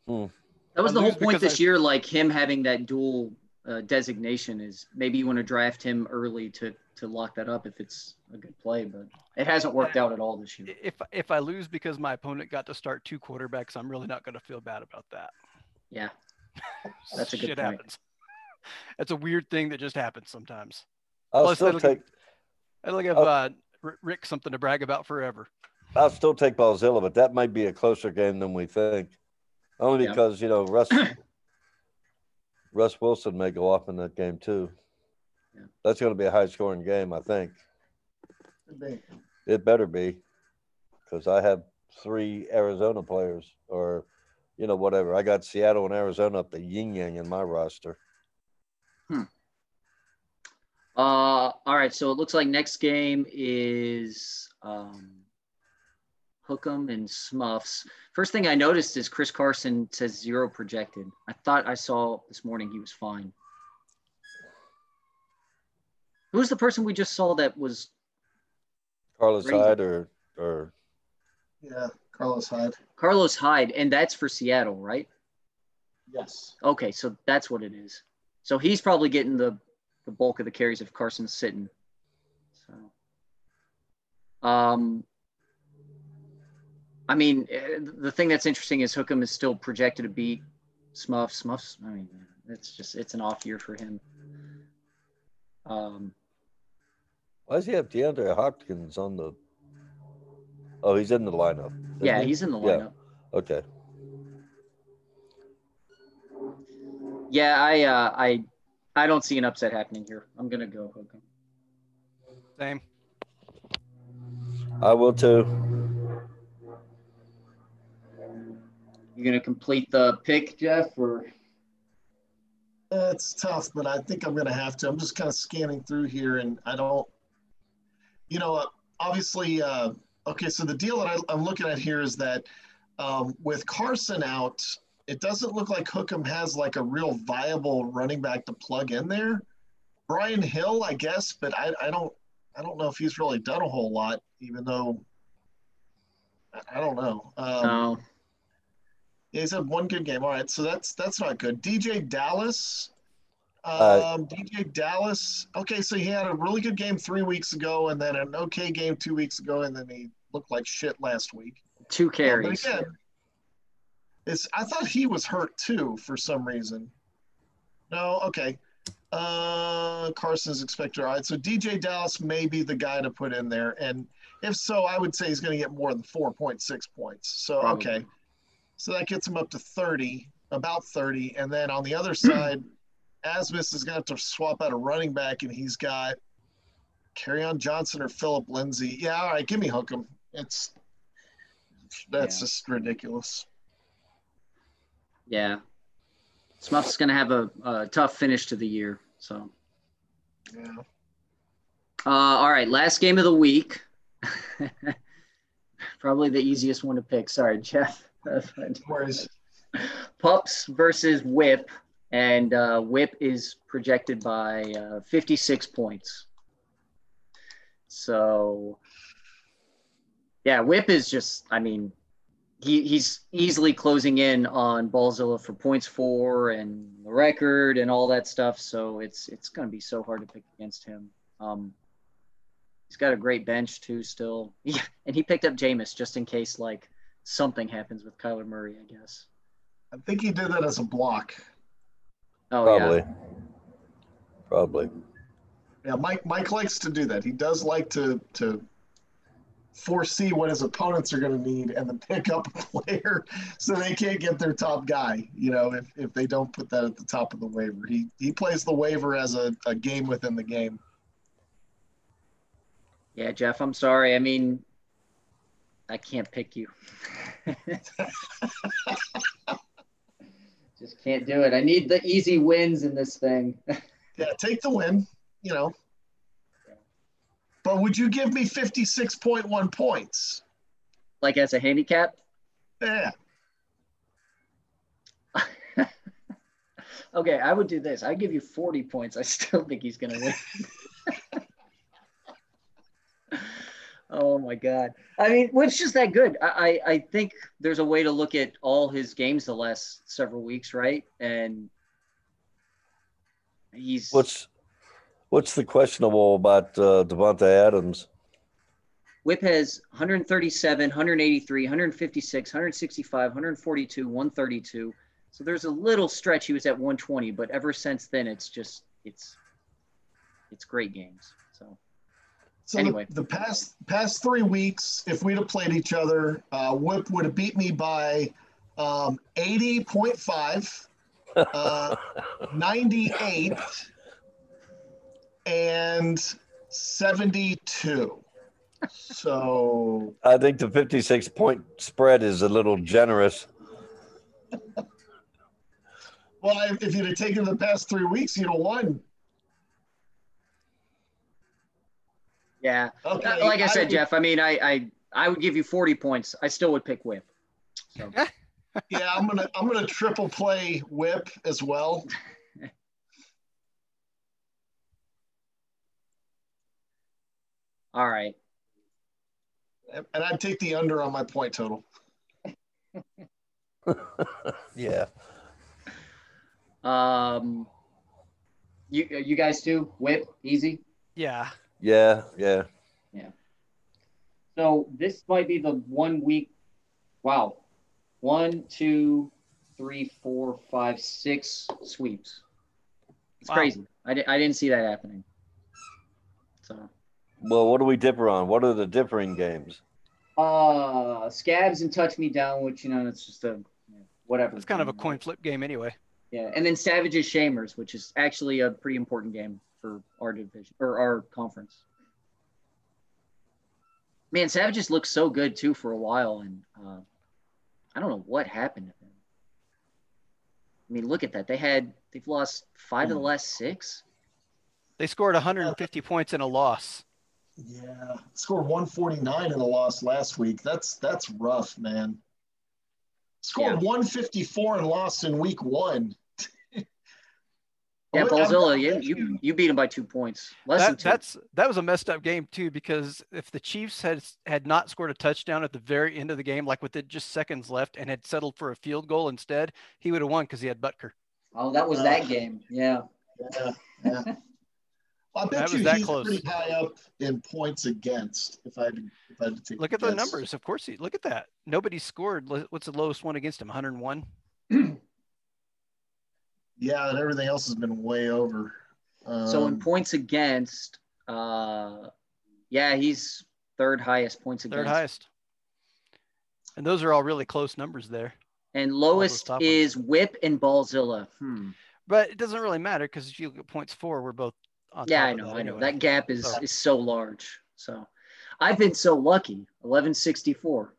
hmm. That was the whole point this I- year, like him having that dual uh, designation is maybe you want to draft him early to to lock that up if it's a good play, but it hasn't worked out at all this year. if if I lose because my opponent got to start two quarterbacks, I'm really not going to feel bad about that. Yeah, [laughs] That's a good Shit point. happens. [laughs] That's a weird thing that just happens sometimes. I'll Plus, still that'll take It'll give Oh. uh, Rick something to brag about forever. I'll still take Ballzilla, but that might be a closer game than we think. Only Yeah. because you know Russ [coughs] Russ Wilson may go off in that game too. Yeah. That's going to be a high scoring game, I think. be. It better be, because I have three Arizona players, or you know whatever. I got Seattle and Arizona up the yin yang in my roster. Uh, all right. So it looks like next game is um, Hookem and Smuffs. First thing I noticed is Chris Carson says zero projected. I thought I saw this morning he was fine. Who was the person we just saw that was Carlos Crazy. Hyde or or Yeah, Carlos Hyde. Carlos Hyde? And that's for Seattle, right? Yes. Okay, so that's what it is. So he's probably getting the, the bulk of the carries if Carson's sitting. So, um, I mean, eh, the thing that's interesting is Hookem is still projected to beat Smuff. Smuff's, I mean, it's just it's an off year for him. Um, why does he have DeAndre Hopkins on the? Oh, he's in the lineup. yeah, he? he's in the Yeah. lineup. Okay. Yeah, I uh, I I don't see an upset happening here. I'm gonna go Hookem. Same. I will too. You're gonna complete the pick, Jeff, or It's tough, but I think I'm going to have to. I'm just kind of scanning through here, and I don't, you know, uh, obviously, uh, okay. So the deal that I, I'm looking at here is that um, with Carson out, it doesn't look like Hookem has like a real viable running back to plug in there. Brian Hill, I guess, but I, I don't, I don't know if he's really done a whole lot, even though I, don't know. Um, no? yeah, he's had one good game. All right, so that's that's not good. DJ Dallas, Um, DJ Dallas. Okay, so he had a really good game three weeks ago, and then an okay game two weeks ago, and then he looked like shit last week. Two Uh, but carries. again, it's I thought he was hurt too for some reason. No, okay. Uh, Carson's expected. All right, so DJ Dallas may be the guy to put in there, and if so, I would say he's going to get more than four point six points. So Probably. okay, so that gets him up to thirty, about thirty, and then on the other side, Asmus is going to have to swap out a running back, and he's got Kerryon Johnson or Philip Lindsay. Yeah, all right, give me Hookem. It's that's Yeah. just ridiculous. Yeah. Smuff's going to have a, a tough finish to the year. So, Yeah. uh, all right. Last game of the week. [laughs] Probably the easiest one to pick. Sorry, Jeff. [laughs] Pups versus Whip. And uh, Whip is projected by uh, 56 points. So, yeah, Whip is just, I mean, he, he's easily closing in on Ballzilla for points four and the record and all that stuff. So it's it's going to be so hard to pick against him. Um, he's got a great bench too, still. [laughs] Yeah, and he picked up Jameis just in case like something happens with Kyler Murray, I guess. I think he did that as a block. Oh probably. yeah, Probably. Yeah, Mike Mike likes to do that. He does like to to foresee what his opponents are going to need and then pick up a player [laughs] so they can't get their top guy. You know, if, if they don't put that at the top of the waiver, he he plays the waiver as a, a game within the game. yeah, Jeff. I'm sorry. I mean, I can't pick you. [laughs] [laughs] Just can't do it. I need the easy wins in this thing. [laughs] Yeah, take the win. You know. But would you give me fifty six point one points? like as a handicap. Yeah. [laughs] okay, I would do this. I'd give you 40 points. I still think he's going to win. [laughs] oh my God. I mean, which is that good? I, I, I think there's a way to look at all his games the last several weeks, right? And he's What's what's the questionable about uh, Davante Adams? Whip has 137, 183, 156, 165, 142, 132. So there's a little stretch he was at 120, but ever since then it's just it's it's great games. So So Anyway. the, the past past three weeks, if we'd have played each other, uh, Whip would have beat me by um, eighty point five, uh, [laughs] ninety eight, and seventy two. So I think the 56 point spread is a little generous. [laughs] well, if, if you'd have taken the past three weeks, you'd have won. Yeah, Okay, like I said, would- Jeff. I mean, I I I would give you 40 points. I still would pick Whip. So [laughs] Yeah, I'm gonna I'm gonna triple play Whip as well. [laughs] all right. And I'd take the under on my point total. [laughs] Yeah. Um, you you guys too. Whip easy. Yeah. Yeah. Yeah. Yeah. So this might be the one week. Wow, one, two, three, four, five, six sweeps. It's Wow. crazy. I, di- I didn't see that happening. So, Well, what do we differ on? What are the differing games? uh, scabs and touch me down, which you know it's just a whatever. It's kind of a coin flip game anyway. Yeah, and then Savage's Shamers, which is actually a pretty important game for our division or our conference. Man, Savages looked so good too for a while, and uh, I don't know what happened to them. I mean, look at that. They had they've lost five of the last six. They scored 150 points in a loss. Yeah, scored 149 in a loss last week. That's that's rough, man. Scored 154 and lost in week one. Yeah, I'm- Ballzilla, you you you beat him by two points, less than That, two. that's that was a messed up game too because if the Chiefs had had not scored a touchdown at the very end of the game, like with it just seconds left, and had settled for a field goal instead, he would have won because he had Butker. oh, that was that uh, game. Yeah. Yeah, yeah. [laughs] Well, I bet That was you that he's close. pretty high up in points against. If I had if I had to take Look a at the numbers. Of course, he, look at that. Nobody scored. What's the lowest one against him? 101. [clears throat] Yeah, and everything else has been way over. Um, So in points against, uh, yeah, he's third highest points against. Third highest. And those are all really close numbers there. And lowest top ones. is Whip and Ballzilla. Hmm. But it doesn't really matter because if you look at points four, we're both on Yeah, top I of know, that I know. anyway. That gap is So- is so large. So I've been so lucky. Eleven sixty four.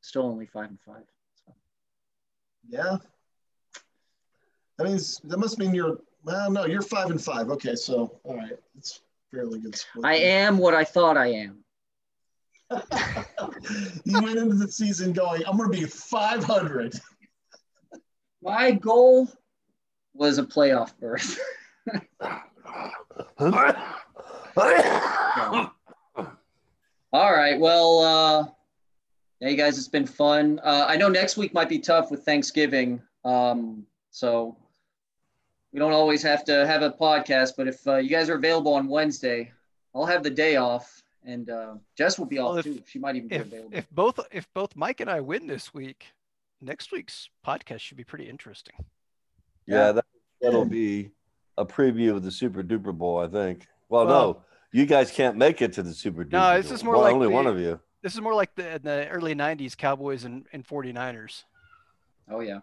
Still only five and five. So. yeah. That means that must mean you're. Well, no, you're five and five. Okay, so all right, it's fairly good split. I am what I thought I am. [laughs] you went into the season going, I'm going to be 500. My goal was a playoff berth. [laughs] All right. Well, uh, hey guys, it's been fun. Uh, I know next week might be tough with Thanksgiving, um, so we don't always have to have a podcast. But if uh, you guys are available on Wednesday, I'll have the day off, and uh, Jess will be Well, off if- too. She might even be if available. if both if both Mike and I win this week, next week's podcast should be pretty interesting. Yeah, that, that'll be a preview of the Super Duper Bowl, I think. Well, Well- no, you guys can't make it to the Super Duper. No, this Bowl. is more Well, like only the- one of you. This is more like the, the early '90s Cowboys and, and 49ers, oh yeah.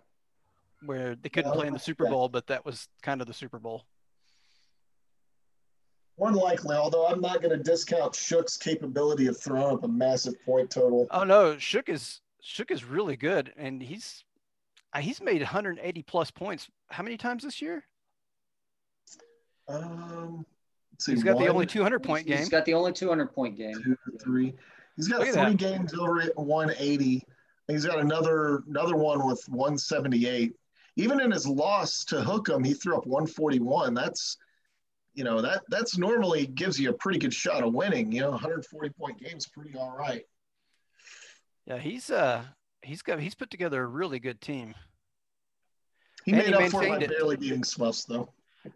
Where they couldn't Yeah, play in the Super yeah. Bowl, but that was kind of the Super Bowl. More likely, although I'm not going to discount Shook's capability of throwing up a massive point total. Oh no, Shook is Shook is really good, and he's uh, he's made 180 plus points. How many times this year? Um, let's see, He's got the only 200 point game. He's got the only 200 point game. two, three. He's got Look three that. games over at 180. He's got another another one with 178. Even in his loss to Hookem, he threw up 141. That's you know that that's normally gives you a pretty good shot of winning. You know, 140 point game's pretty all right. Yeah, he's uh he's got he's put together a really good team, He And made he up for it by it. barely beating Smuffs though.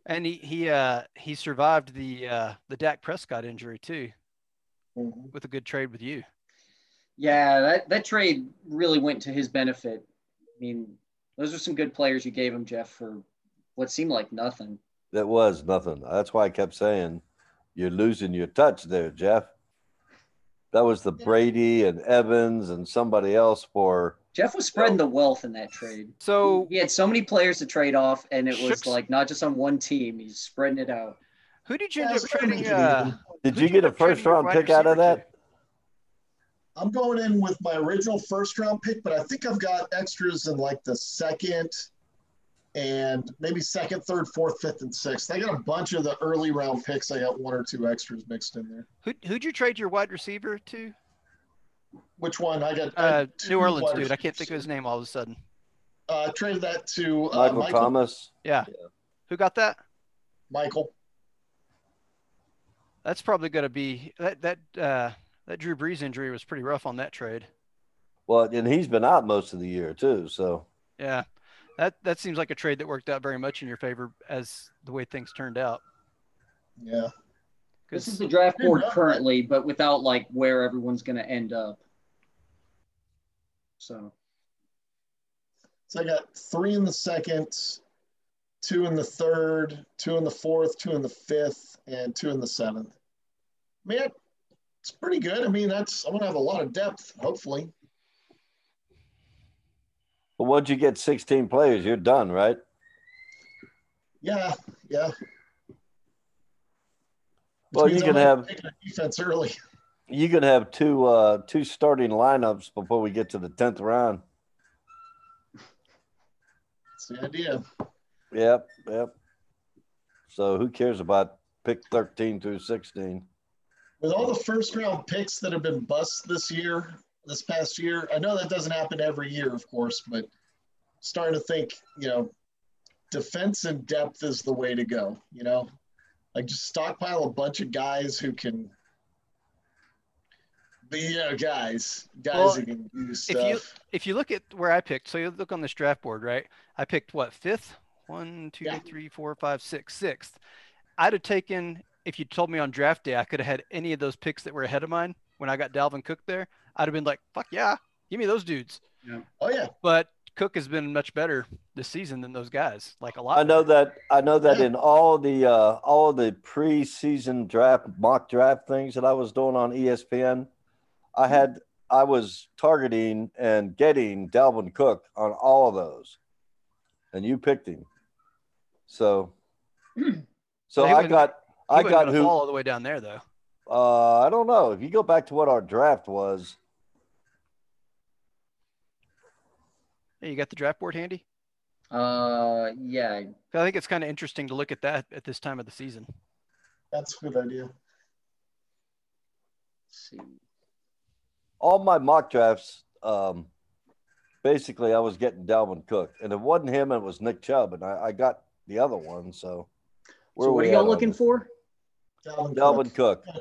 and he he uh he survived the uh the Dak Prescott injury too Mhm. with a good trade with you. Yeah, that, that trade really went to his benefit. I mean, those are some good players you gave him, Jeff, for what seemed like nothing. That was nothing. That's why I kept saying you're losing your touch there, Jeff. That was the Brady and Evans and somebody else for Jeff was spreading the wealth in that trade. So He had so many players to trade off, and it was Shucks. like not just on one team. He's spreading it out. who did you Yeah, end up it's trying to trading? Uh. Did who'd you get a first round pick out of receiver that? I'm going in with my original first round pick, but I think I've got extras in like the second and maybe second, third, fourth, fifth, and sixth. I got a bunch of the early round picks. I got one or two extras mixed in there. Who who'd you trade your wide receiver to? Which one? I got Uh, had two New Orleans dude. I can't think of his name all of a sudden. Uh, traded that to uh, Michael, Michael. Thomas. Yeah. Who got that? Michael. That's probably going to be that that uh, that Drew Brees injury was pretty rough on that trade. Well, and he's been out most of the year too. So Yeah, that that seems like a trade that worked out very much in your favor as the way things turned out. Yeah. This is the draft board currently, but without like where everyone's going to end up. So So I got three in the second, two in the third, two in the fourth, two in the fifth, and two in the seventh. Man, it's pretty good. I mean, that's I'm gonna have a lot of depth, hopefully. but once you get 16 players, you're done, right? Yeah, yeah. Which Well, you can I'm have- defense early. [laughs] You can have two uh two starting lineups before we get to the tenth round. That's the idea. Yep, yep. So who cares about pick 13 through 16? With all the first round picks that have been bust this year, this past year, I know that doesn't happen every year, of course, but starting to think, you know, defense and depth is the way to go, you know? Like just stockpile a bunch of guys who can be, you know, guys, guys Well, who can do stuff. if you if you look at where I picked, so you look on this draft board, right? I picked what fifth, one, two, Yeah. three, four, five, six, sixth. I'd have taken if you told me on draft day I could have had any of those picks that were ahead of mine when I got Dalvin Cook there. I'd have been like, fuck yeah, give me those dudes. Yeah. Oh yeah, But Cook has been much better this season than those guys, like a lot. I know better. that I know that Yeah. in all the uh, all the preseason draft mock draft things that I was doing on ESPN, I had I was targeting and getting Dalvin Cook on all of those, and you picked him. So, [clears throat] so I got He I got who fall all the way down there though. uh, I don't know if you go back to what our draft was. Hey, you got the draft board handy? Uh, yeah. 'Cause I think it's kind of interesting to look at that at this time of the season. that's a good idea. Let's see. all my mock drafts, um, basically I was getting Dalvin Cook, and it wasn't him; it was Nick Chubb, and I, I got the other one. So, where So are what are y'all at on looking this? for? Dalvin, Dalvin Cook. Cook.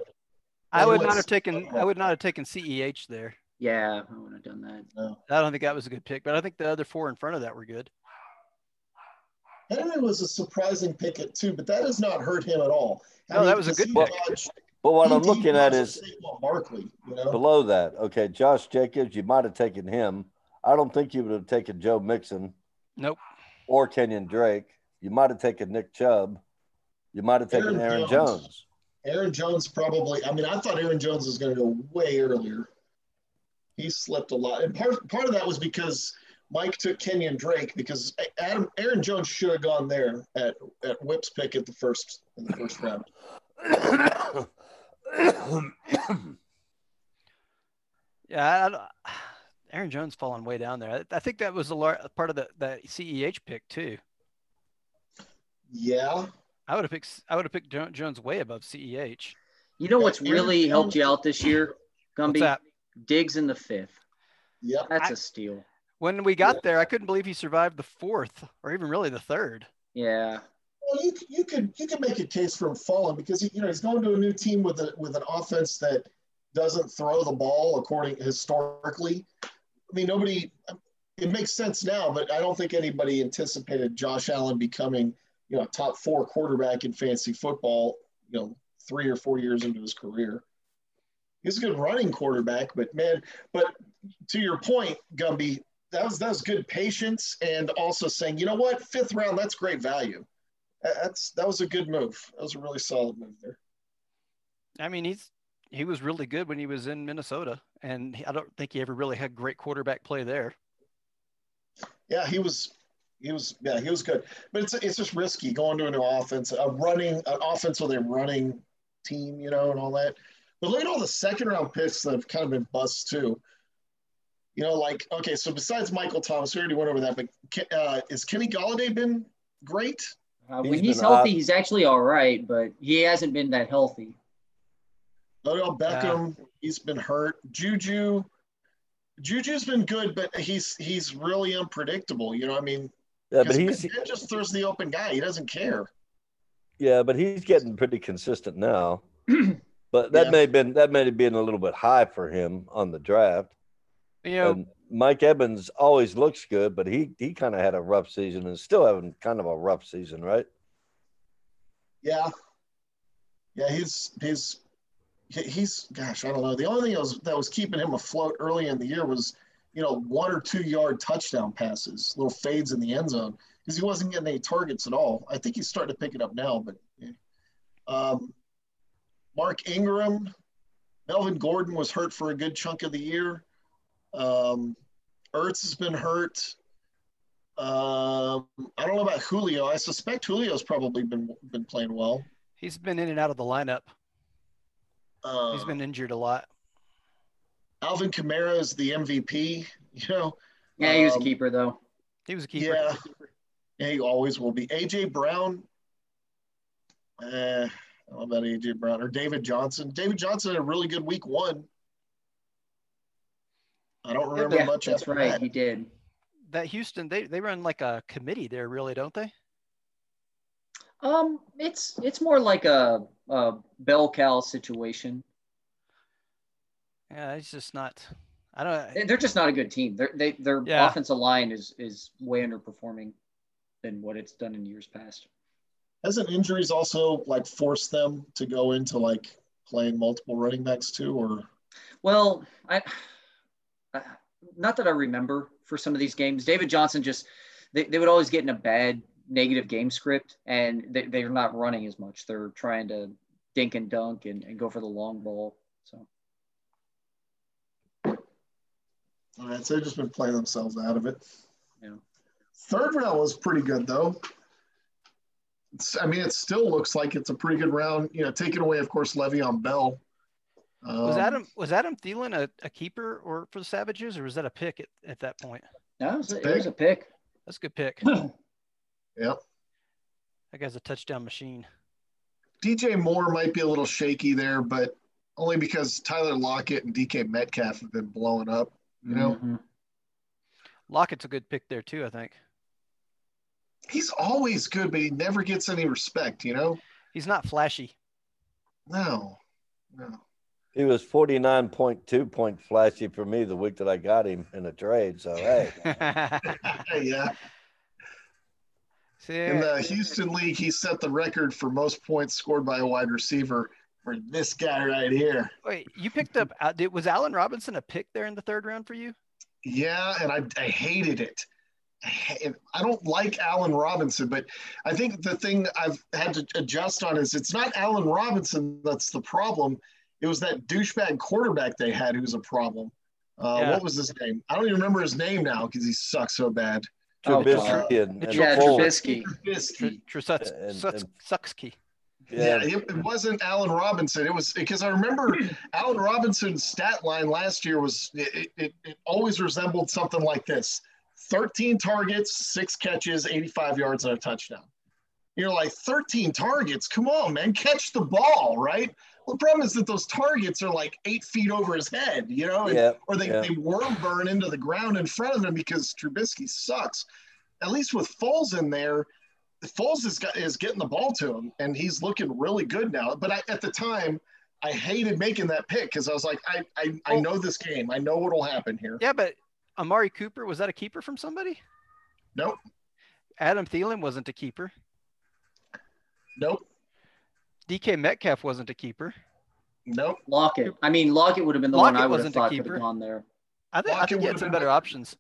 I would not have taken I would not have taken CEH there. Yeah, I wouldn't have done that. No. I don't think that was a good pick, but I think the other four in front of that were good. Henry was a surprising pick at two, but that does not hurt him at all. No, that was a good he pick. dodged- But what I'm looking at is Barkley. You know, below that. Okay, Josh Jacobs, you might have taken him. I don't think you would have taken Joe Mixon Nope. or Kenyan Drake. You might have taken Nick Chubb. You might have taken Aaron Aaron Jones. Jones. Aaron Jones probably. I mean, I thought Aaron Jones was going to go way earlier. He slipped a lot, and part part of that was because Mike took Kenyan Drake because Adam Aaron Jones should have gone there at at Whip's pick at the first in the first round. [coughs] Yeah, I, Aaron Jones falling way down there. I, I think that was a lar- part of the that CEH pick too. Yeah, I would have picked I would have picked Jones way above CEH. You know what's really helped you out this year, What's Gumby? that? Diggs in the fifth. yep. That's I- a steal. When we got there, I couldn't believe he survived the fourth or even really the third. Yeah. Well, you you could you could make a case for him falling because he, you know he's going to a new team with a with an offense that doesn't throw the ball according historically. I mean, nobody. It makes sense now, but I don't think anybody anticipated Josh Allen becoming you know top four quarterback in fantasy football. You know, three or four years into his career. He's a good running quarterback, but man, but to your point, Gumby, that was that was good patience and also saying, you know what, fifth round, that's great value. That's that was a good move. That was a really solid move there. I mean, he's he was really good when he was in Minnesota, and he- I don't think he ever really had great quarterback play there. Yeah, he was he was yeah, he was good. But it's it's just risky going to a new offense, a running an offense with a running team, you know, and all that. But look at all the second round picks that have kind of been busts too. You know, like okay, so besides Michael Thomas, we already went over that, but Ke- uh, is Kenny Golladay been great? Uh, He's when he's been healthy, odd. he's actually all right, but he hasn't been that healthy. Odell Beckham, he's been hurt. Juju, Juju's been good, but he's he's really unpredictable. You know, I mean, Yeah, but because he's Ben just throws the open guy. He doesn't care. yeah, but he's getting pretty consistent now. [clears throat] But that Yeah. may have been that may have been a little bit high for him on the draft. Yeah. And Mike Evans always looks good, but he he kind of had a rough season and still having kind of a rough season, right? Yeah, yeah, he's he's he's gosh, I don't know. The only thing that was that was keeping him afloat early in the year was you know one or two yard touchdown passes, little fades in the end zone because he wasn't getting any targets at all. I think he's starting to pick it up now, but yeah. um, Mark Ingram, Melvin Gordon was hurt for a good chunk of the year. Um, Ertz has been hurt. Um, I don't know about Julio. I suspect Julio's probably been been playing well. he's been in and out of the lineup. Uh, He's been injured a lot. Alvin Kamara is the MVP. You know, Yeah, he was a Um, keeper though. He was a keeper. yeah, yeah, he always will be. AJ Brown. Uh, I don't know about AJ Brown or David Johnson. David Johnson had a really good week one. I don't remember Yeah, much that's after right. that. He did. That Houston, they they run like a committee there, really, don't they? Um, it's it's more like a, a bell cow situation. Yeah, it's just not. I don't. They- They're just not a good team. They're, they their Yeah. offensive line is is way underperforming. than what it's done in years past. Hasn't injuries also like forced them to go into like playing multiple running backs too, or? Well, I, I not that I remember for some of these games. David Johnson just they, they would always get in a bad negative game script and they, they're not running as much. They're trying to dink and dunk and, and go for the long ball. So all right, so they've just been playing themselves out of it. Yeah. Third round was pretty good though. It's, I mean, it still looks like it's a pretty good round. You know, taking away, of course, Le'Veon Bell. Um, was Adam was Adam Thielen a, a, keeper or for the Savages, or was that a pick at, at that point? No, it was, a, it was a pick. That's a good pick. [clears throat] yep. That guy's a touchdown machine. DJ Moore might be a little shaky there, but only because Tyler Lockett and DK Metcalf have been blowing up. You know, mm-hmm. Lockett's a good pick there too. I think he's always good, but he never gets any respect. You know, he's not flashy. No, no. He was 49.2 point flashy for me the week that I got him in a trade. So, hey. [laughs] yeah. In the Houston League, he set the record for most points scored by a wide receiver for this guy right here. Wait, you picked up, uh, was Allen Robinson a pick there in the third round for you? Yeah, and I, I hated it. I don't like Allen Robinson, but I think the thing I've had to adjust on is it's not Allen Robinson that's the problem. It was that douchebag quarterback they had who's a problem. Uh, yeah. What was his name? I don't even remember his name now because he sucks so bad. Trubisky oh, and, and yeah, Trubisky. Trubisky. Trubisky. Yeah, yeah it, it, wasn't Allen Robinson. It was because I remember [laughs] Allen Robinson's stat line last year was it, it, it always resembled something like this 13 targets, six catches, 85 yards, and a touchdown. You're like, 13 targets? Come on, man, catch the ball, right? Well, the problem is that those targets are like eight feet over his head, you know, and, or they, they worm burn into the ground in front of him because Trubisky sucks. At least with Foles in there, Foles is, is getting the ball to him, and he's looking really good now. But I, at the time, I hated making that pick because I was like, I, I, I know this game. I know what'll happen here. Yeah, but Amari Cooper, was that a keeper from somebody? Nope. Adam Thielen wasn't a keeper. Nope. DK Metcalf wasn't a keeper. Nope. Lockett. I mean, Lockett would have been the Lockett one I would have thought could have gone there. I think, I think he had some better options.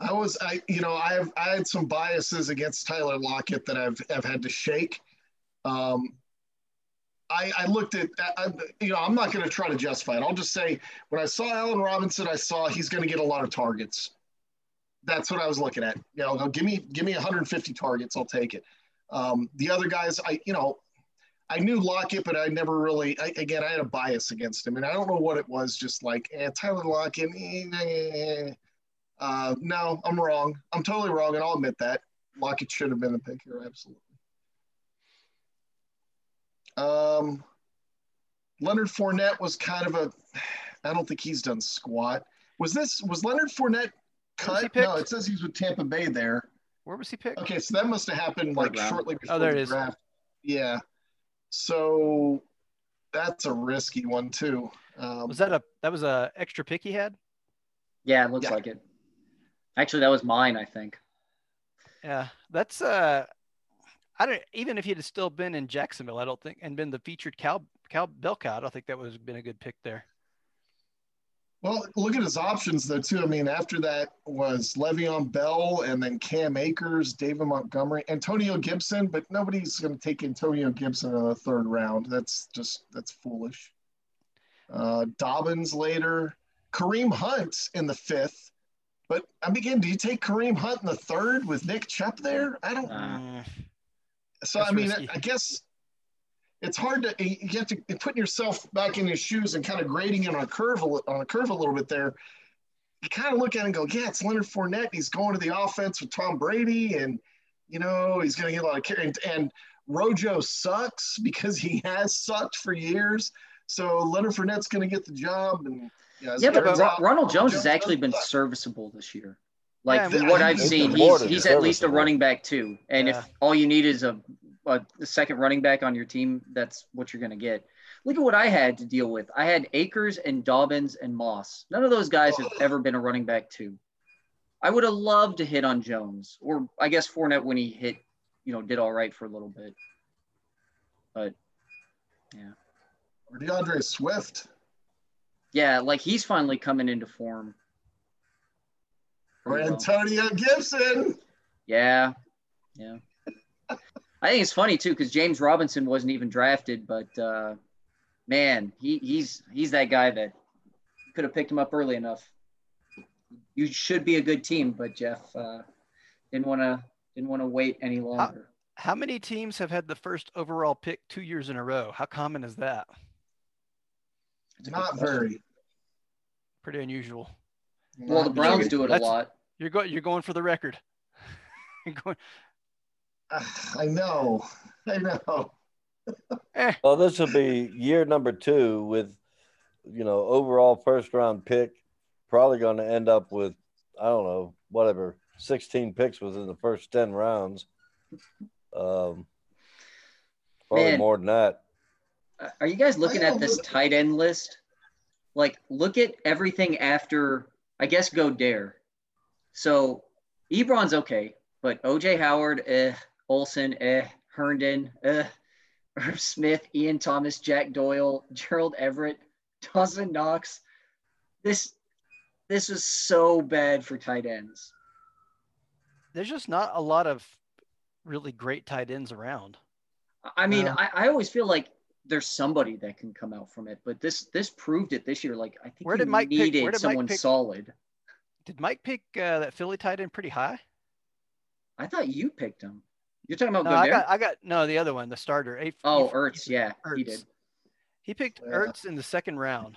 I was, I, you know, I have, I had some biases against Tyler Lockett that I've, I've had to shake. Um, I, I looked at, I, you know, I'm not going to try to justify it. I'll just say when I saw Allen Robinson, I saw he's going to get a lot of targets. That's what I was looking at. You know, give me, give me 150 targets. I'll take it. Um, the other guys, I, you know, I knew Lockett, but I never really. I, again, I had a bias against him, and I don't know what it was. Just like eh, Tyler Lockett. Eh, eh, uh, no, I'm wrong. I'm totally wrong, and I'll admit that. Lockett should have been the pick here, absolutely. Um, Leonard Fournette was kind of a. I don't think he's done squat. Was this was Leonard Fournette cut? No, it says he's with Tampa Bay there. Where was he picked? Okay, so that must have happened like shortly before oh, there the it is. draft. Yeah. So that's a risky one too. Um, was that a that was a extra pick he had? Yeah, it looks yeah. like it. Actually, that was mine, I think. Yeah, that's uh, I don't even if he'd have still been in Jacksonville, I don't think, and been the featured cow cow bell cow, I don't think that would have been a good pick there. Well, look at his options though too. I mean, after that was Le'Veon Bell and then Cam Akers, David Montgomery, Antonio Gibson, but nobody's going to take Antonio Gibson in the third round. That's just that's foolish. Uh, Dobbins later, Kareem Hunt in the fifth. But I'm again, do you take Kareem Hunt in the third with Nick Chubb there? I don't. Uh, so I mean, I, I guess it's hard to you have to put yourself back in his shoes and kind of grading it on a curve on a curve a little bit there. You kind of look at it and go, yeah, it's Leonard Fournette. He's going to the offense with Tom Brady, and you know he's going to get a lot of care. And, and Rojo sucks because he has sucked for years. So Leonard Fournette's going to get the job. And yeah, yeah but Ronald Jones has actually been serviceable this year. Like yeah, from what I've seen, he's, he's at least a running back too. And yeah. if all you need is a a, second running back on your team, that's what you're going to get. Look at what I had to deal with. I had Akers and Dobbins and Moss. None of those guys have ever been a running back too. I would have loved to hit on Jones, or I guess Fournette when he hit, you know, did all right for a little bit. But yeah. Or DeAndre Swift. Yeah, like he's finally coming into form. Or Pretty well. Antonio Gibson. Yeah, yeah. I think it's funny too because James Robinson wasn't even drafted, but uh, man, he he's he's that guy that could have picked him up early enough. You should be a good team, but Jeff uh, didn't want to didn't want to wait any longer. How many teams have had the first overall pick two years in a row? How common is that? That's Not very. Pretty unusual. Well, the Not Browns very. do it a lot. You're going. You're going for the record. [laughs] You're going, I know. I know. eh, Well, this will be year number two with, you know, overall first round pick. Probably going to end up with, I don't know, whatever, 16 picks within the first 10 rounds. Um, probably Man. more than that. Are you guys looking at this tight end list? Like, look at everything after, I guess, Goedert. So, Ebron's okay, but OJ Howard, eh, Olsen, eh, Herndon, eh, Irv Smith, Ian Thomas, Jack Doyle, Gerald Everett, [laughs] Dawson Knox. This, this is so bad for tight ends. there's just not a lot of really great tight ends around. I mean, No. I, I always feel like there's somebody that can come out from it, but this this proved it this year. Like I think Where did Mike pick- needed where did Mike someone pick- solid. Did Mike pick uh, that Philly tight end pretty high? I thought you picked him. You're talking about No, I got. I got no. The other one, the starter. He- oh, he- Ertz. Yeah, he did. He picked Yeah. Ertz in the second round.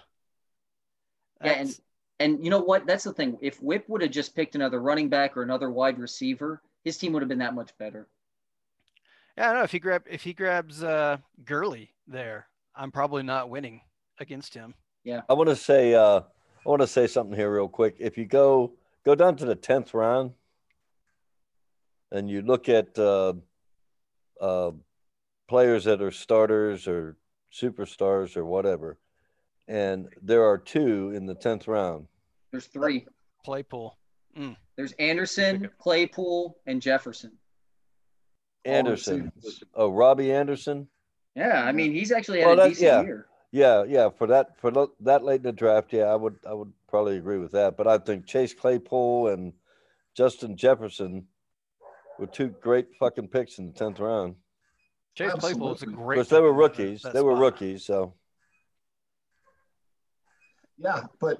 Yeah, and and you know what? That's the thing. If Whip would have just picked another running back or another wide receiver, his team would have been that much better. yeah, I don't know if he grab if he grabs uh, Gurley there, I'm probably not winning against him. Yeah. I want to say, uh, I want to say something here real quick. If you go go down to the tenth round, and you look at uh, uh, players that are starters or superstars or whatever, and there are two in the tenth round. There's three. Claypool. There's Anderson, Claypool, and Jefferson. Anderson. Oh, Robbie Anderson. Yeah, I mean he's actually had Well, a decent yeah. year. Yeah, yeah. For that, for lo- that late in the draft, yeah, I would, I would probably agree with that. But I think Chase Claypool and Justin Jefferson were two great fucking picks in the tenth round. Chase Claypool was a Absolutely. great. Because they were rookies. They were spot. rookies. So Yeah, but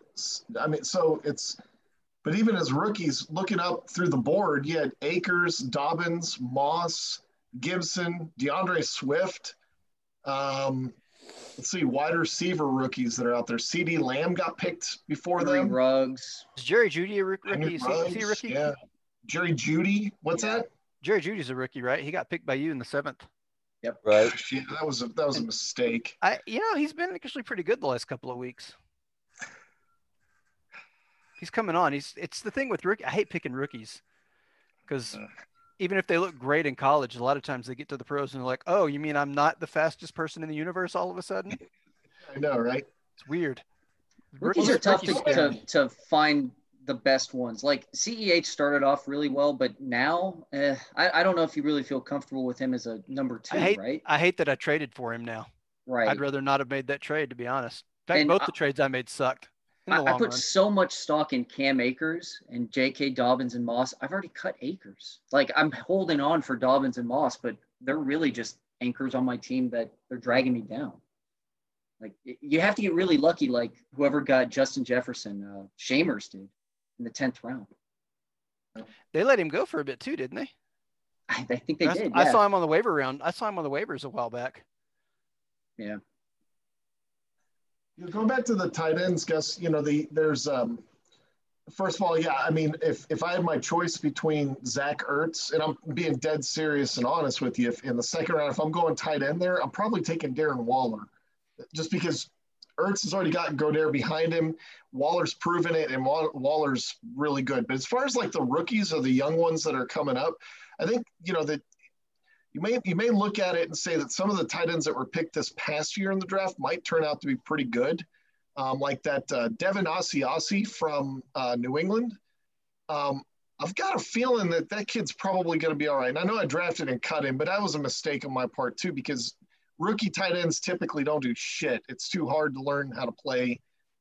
I mean, so it's, but even as rookies, looking up through the board, you had Akers, Dobbins, Moss, Gibson, DeAndre Swift. Um, let's see, wide receiver rookies that are out there. CeeDee Lamb got picked before Three them. Ruggs. Is Jerry Jeudy a roo- Henry rookie? Is he, is he a rookie? Yeah. Jerry Jeudy. What's Yeah. that? Jerry Jeudy's a rookie, right? He got picked by you in the seventh. Yep. right. Gosh, yeah, that was a, that was a mistake. I, you know, he's been actually pretty good the last couple of weeks. He's coming on. He's it's the thing with rookie. I hate picking rookies because Uh. Even if they look great in college, a lot of times they get to the pros and they're like, "Oh, you mean I'm not the fastest person in the universe?" All of a sudden, [laughs] I know, right? it's weird. Rookies are tough to, to, to find the best ones. Like CEH started off really well, but now eh, I, I don't know if you really feel comfortable with him as a number two, I hate right? I hate that I traded for him now. Right. I'd rather not have made that trade, to be honest. In fact, And both I- the trades I made sucked in the I, I put run. so much stock in Cam Akers and J.K. Dobbins and Moss. I've already cut Akers. Like I'm holding on for Dobbins and Moss, but they're really just anchors on my team that they're dragging me down. Like you have to get really lucky, like whoever got Justin Jefferson, uh, Shamers did in the tenth round. They let him go for a bit too, didn't they? I, I think they I, did. I yeah. saw him on the waiver round. I saw him on the waivers a while back. You Going back to the tight ends, guess you know the there's um first of all, yeah, I mean if if I had my choice between Zach Ertz and I'm being dead serious and honest with you, if in the second round, if I'm going tight end there, I'm probably taking Darren Waller, just because Ertz has already got Goedert behind him. Waller's proven it, and Waller's really good. But as far as like the rookies or the young ones that are coming up, I think you know that you may you may look at it and say that some of the tight ends that were picked this past year in the draft might turn out to be pretty good, um, like that uh, Devin Asiasi from uh, New England. Um, I've got a feeling that that kid's probably going to be all right. And I know I drafted and cut him, but that was a mistake on my part too because rookie tight ends typically don't do shit. It's too hard to learn how to play,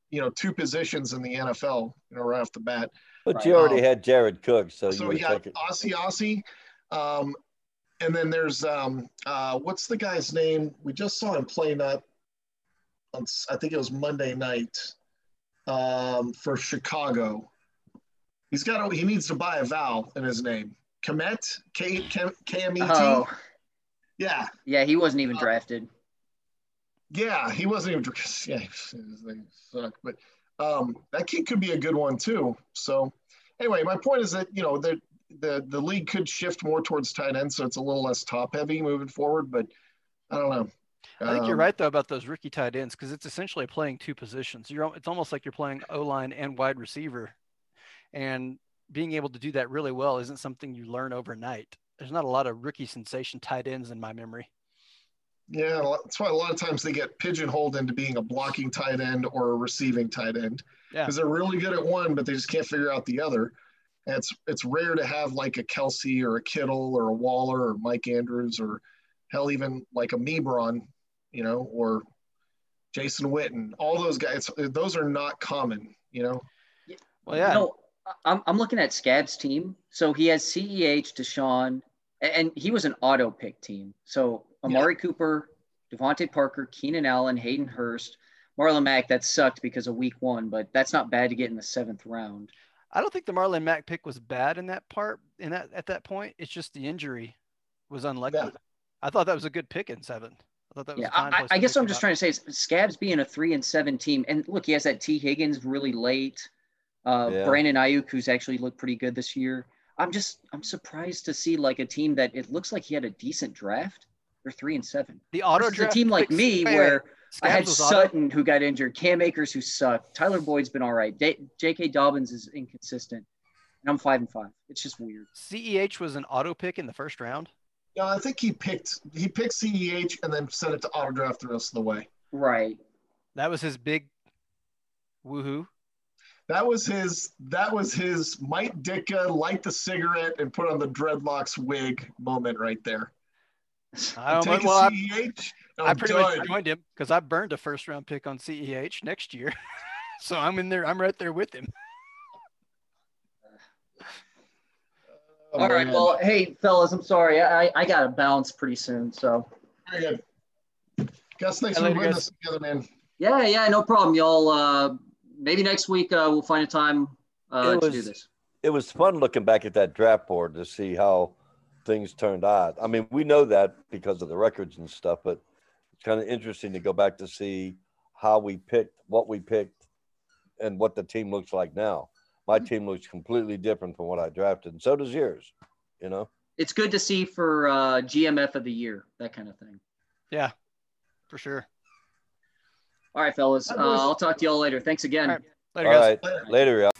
you know, two positions in the NFL, you know, right off the bat. But you already Um, had Jared Cook, so, So you got. Aussie Aussie. Um, and then there's um, uh, what's the guy's name? We just saw him playing up on I think it was Monday night um, for Chicago. He's got a, he needs to buy a vowel in his name. Kmet K K M E T. Oh, Yeah, yeah, he wasn't Uh, even drafted. yeah, he wasn't even [laughs] yeah, they suck, but um, that kid could be a good one too. So anyway, my point is that you know the the the league could shift more towards tight end, so it's a little less top heavy moving forward. But I don't know. I think you're Um, right though about those rookie tight ends because it's essentially playing two positions. You're it's almost like you're playing O line and wide receiver, and being able to do that really well isn't something you learn overnight. There's not a lot of rookie sensation tight ends in my memory. Yeah, that's why a lot of times they get pigeonholed into being a blocking tight end or a receiving tight end Yeah. because they're really good at one, but they just can't figure out the other. And it's it's rare to have like a Kelce or a Kittle or a Waller or Mike Andrews or hell even like a Mebron, you know, or Jason Witten. All those guys, those are not common, you know. Well, yeah, No, I'm, I'm looking at Scab's team. So he has CEH, Deshaun, a- and he was an auto pick team. So Amari Cooper, DeVante Parker, Keenan Allen, Hayden Hurst, Marlon Mack. That sucked because of week one, but that's not bad to get in the seventh round. I don't think the Marlon Mack pick was bad in that part. In that at that point, it's just the injury was unlucky. Yeah. I thought that was a good pick in seven. I thought that was Yeah, I, I guess what I'm just up. trying to say is Scabs being a three and seven team, and look, he has that Tee Higgins really late. Uh, Yeah. Brandon Aiyuk, who's actually looked pretty good this year. I'm just I'm surprised to see like a team that it looks like he had a decent draft. They're three and seven. The auto Versus a team like me, wait, wait, where I had? Sutton who got injured, Cam Akers who sucked, Tyler Boyd's been all right, J- J.K. Dobbins is inconsistent, and I'm five and five. It's just weird. CEH was an auto pick in the first round. Yeah, I think he picked he picked CEH and then sent it to auto draft the rest of the way. Right. That was his big woohoo. That was his. That was his. Mike Ditka light the cigarette and put on the dreadlocks wig moment right there. [laughs] I, don't, Take well, I, CEH. I I'm pretty done. much joined him because I burned a first round pick on CEH next year. [laughs] so I'm in there. I'm right there with him. Oh, [laughs] all right. man. Well, hey fellas, I'm sorry. I I got to bounce pretty soon. So very good. Gus, thanks for love you putting this together, man. yeah, yeah, no problem, y'all. Uh, maybe next week uh, we'll find a time uh, It to do this. It was fun looking back at that draft board to see how things turned out. I mean, we know that because of the records and stuff, but it's kind of interesting to go back to see how we picked, what we picked, and what the team looks like now. My team looks completely different from what I drafted, and so does yours. You know, It's good to see for uh, GMF of the year, that kind of thing. Yeah, for sure. All right, fellas. Uh. I'll talk to y'all later. Thanks again. All right. Later, all guys. right, later, y'all.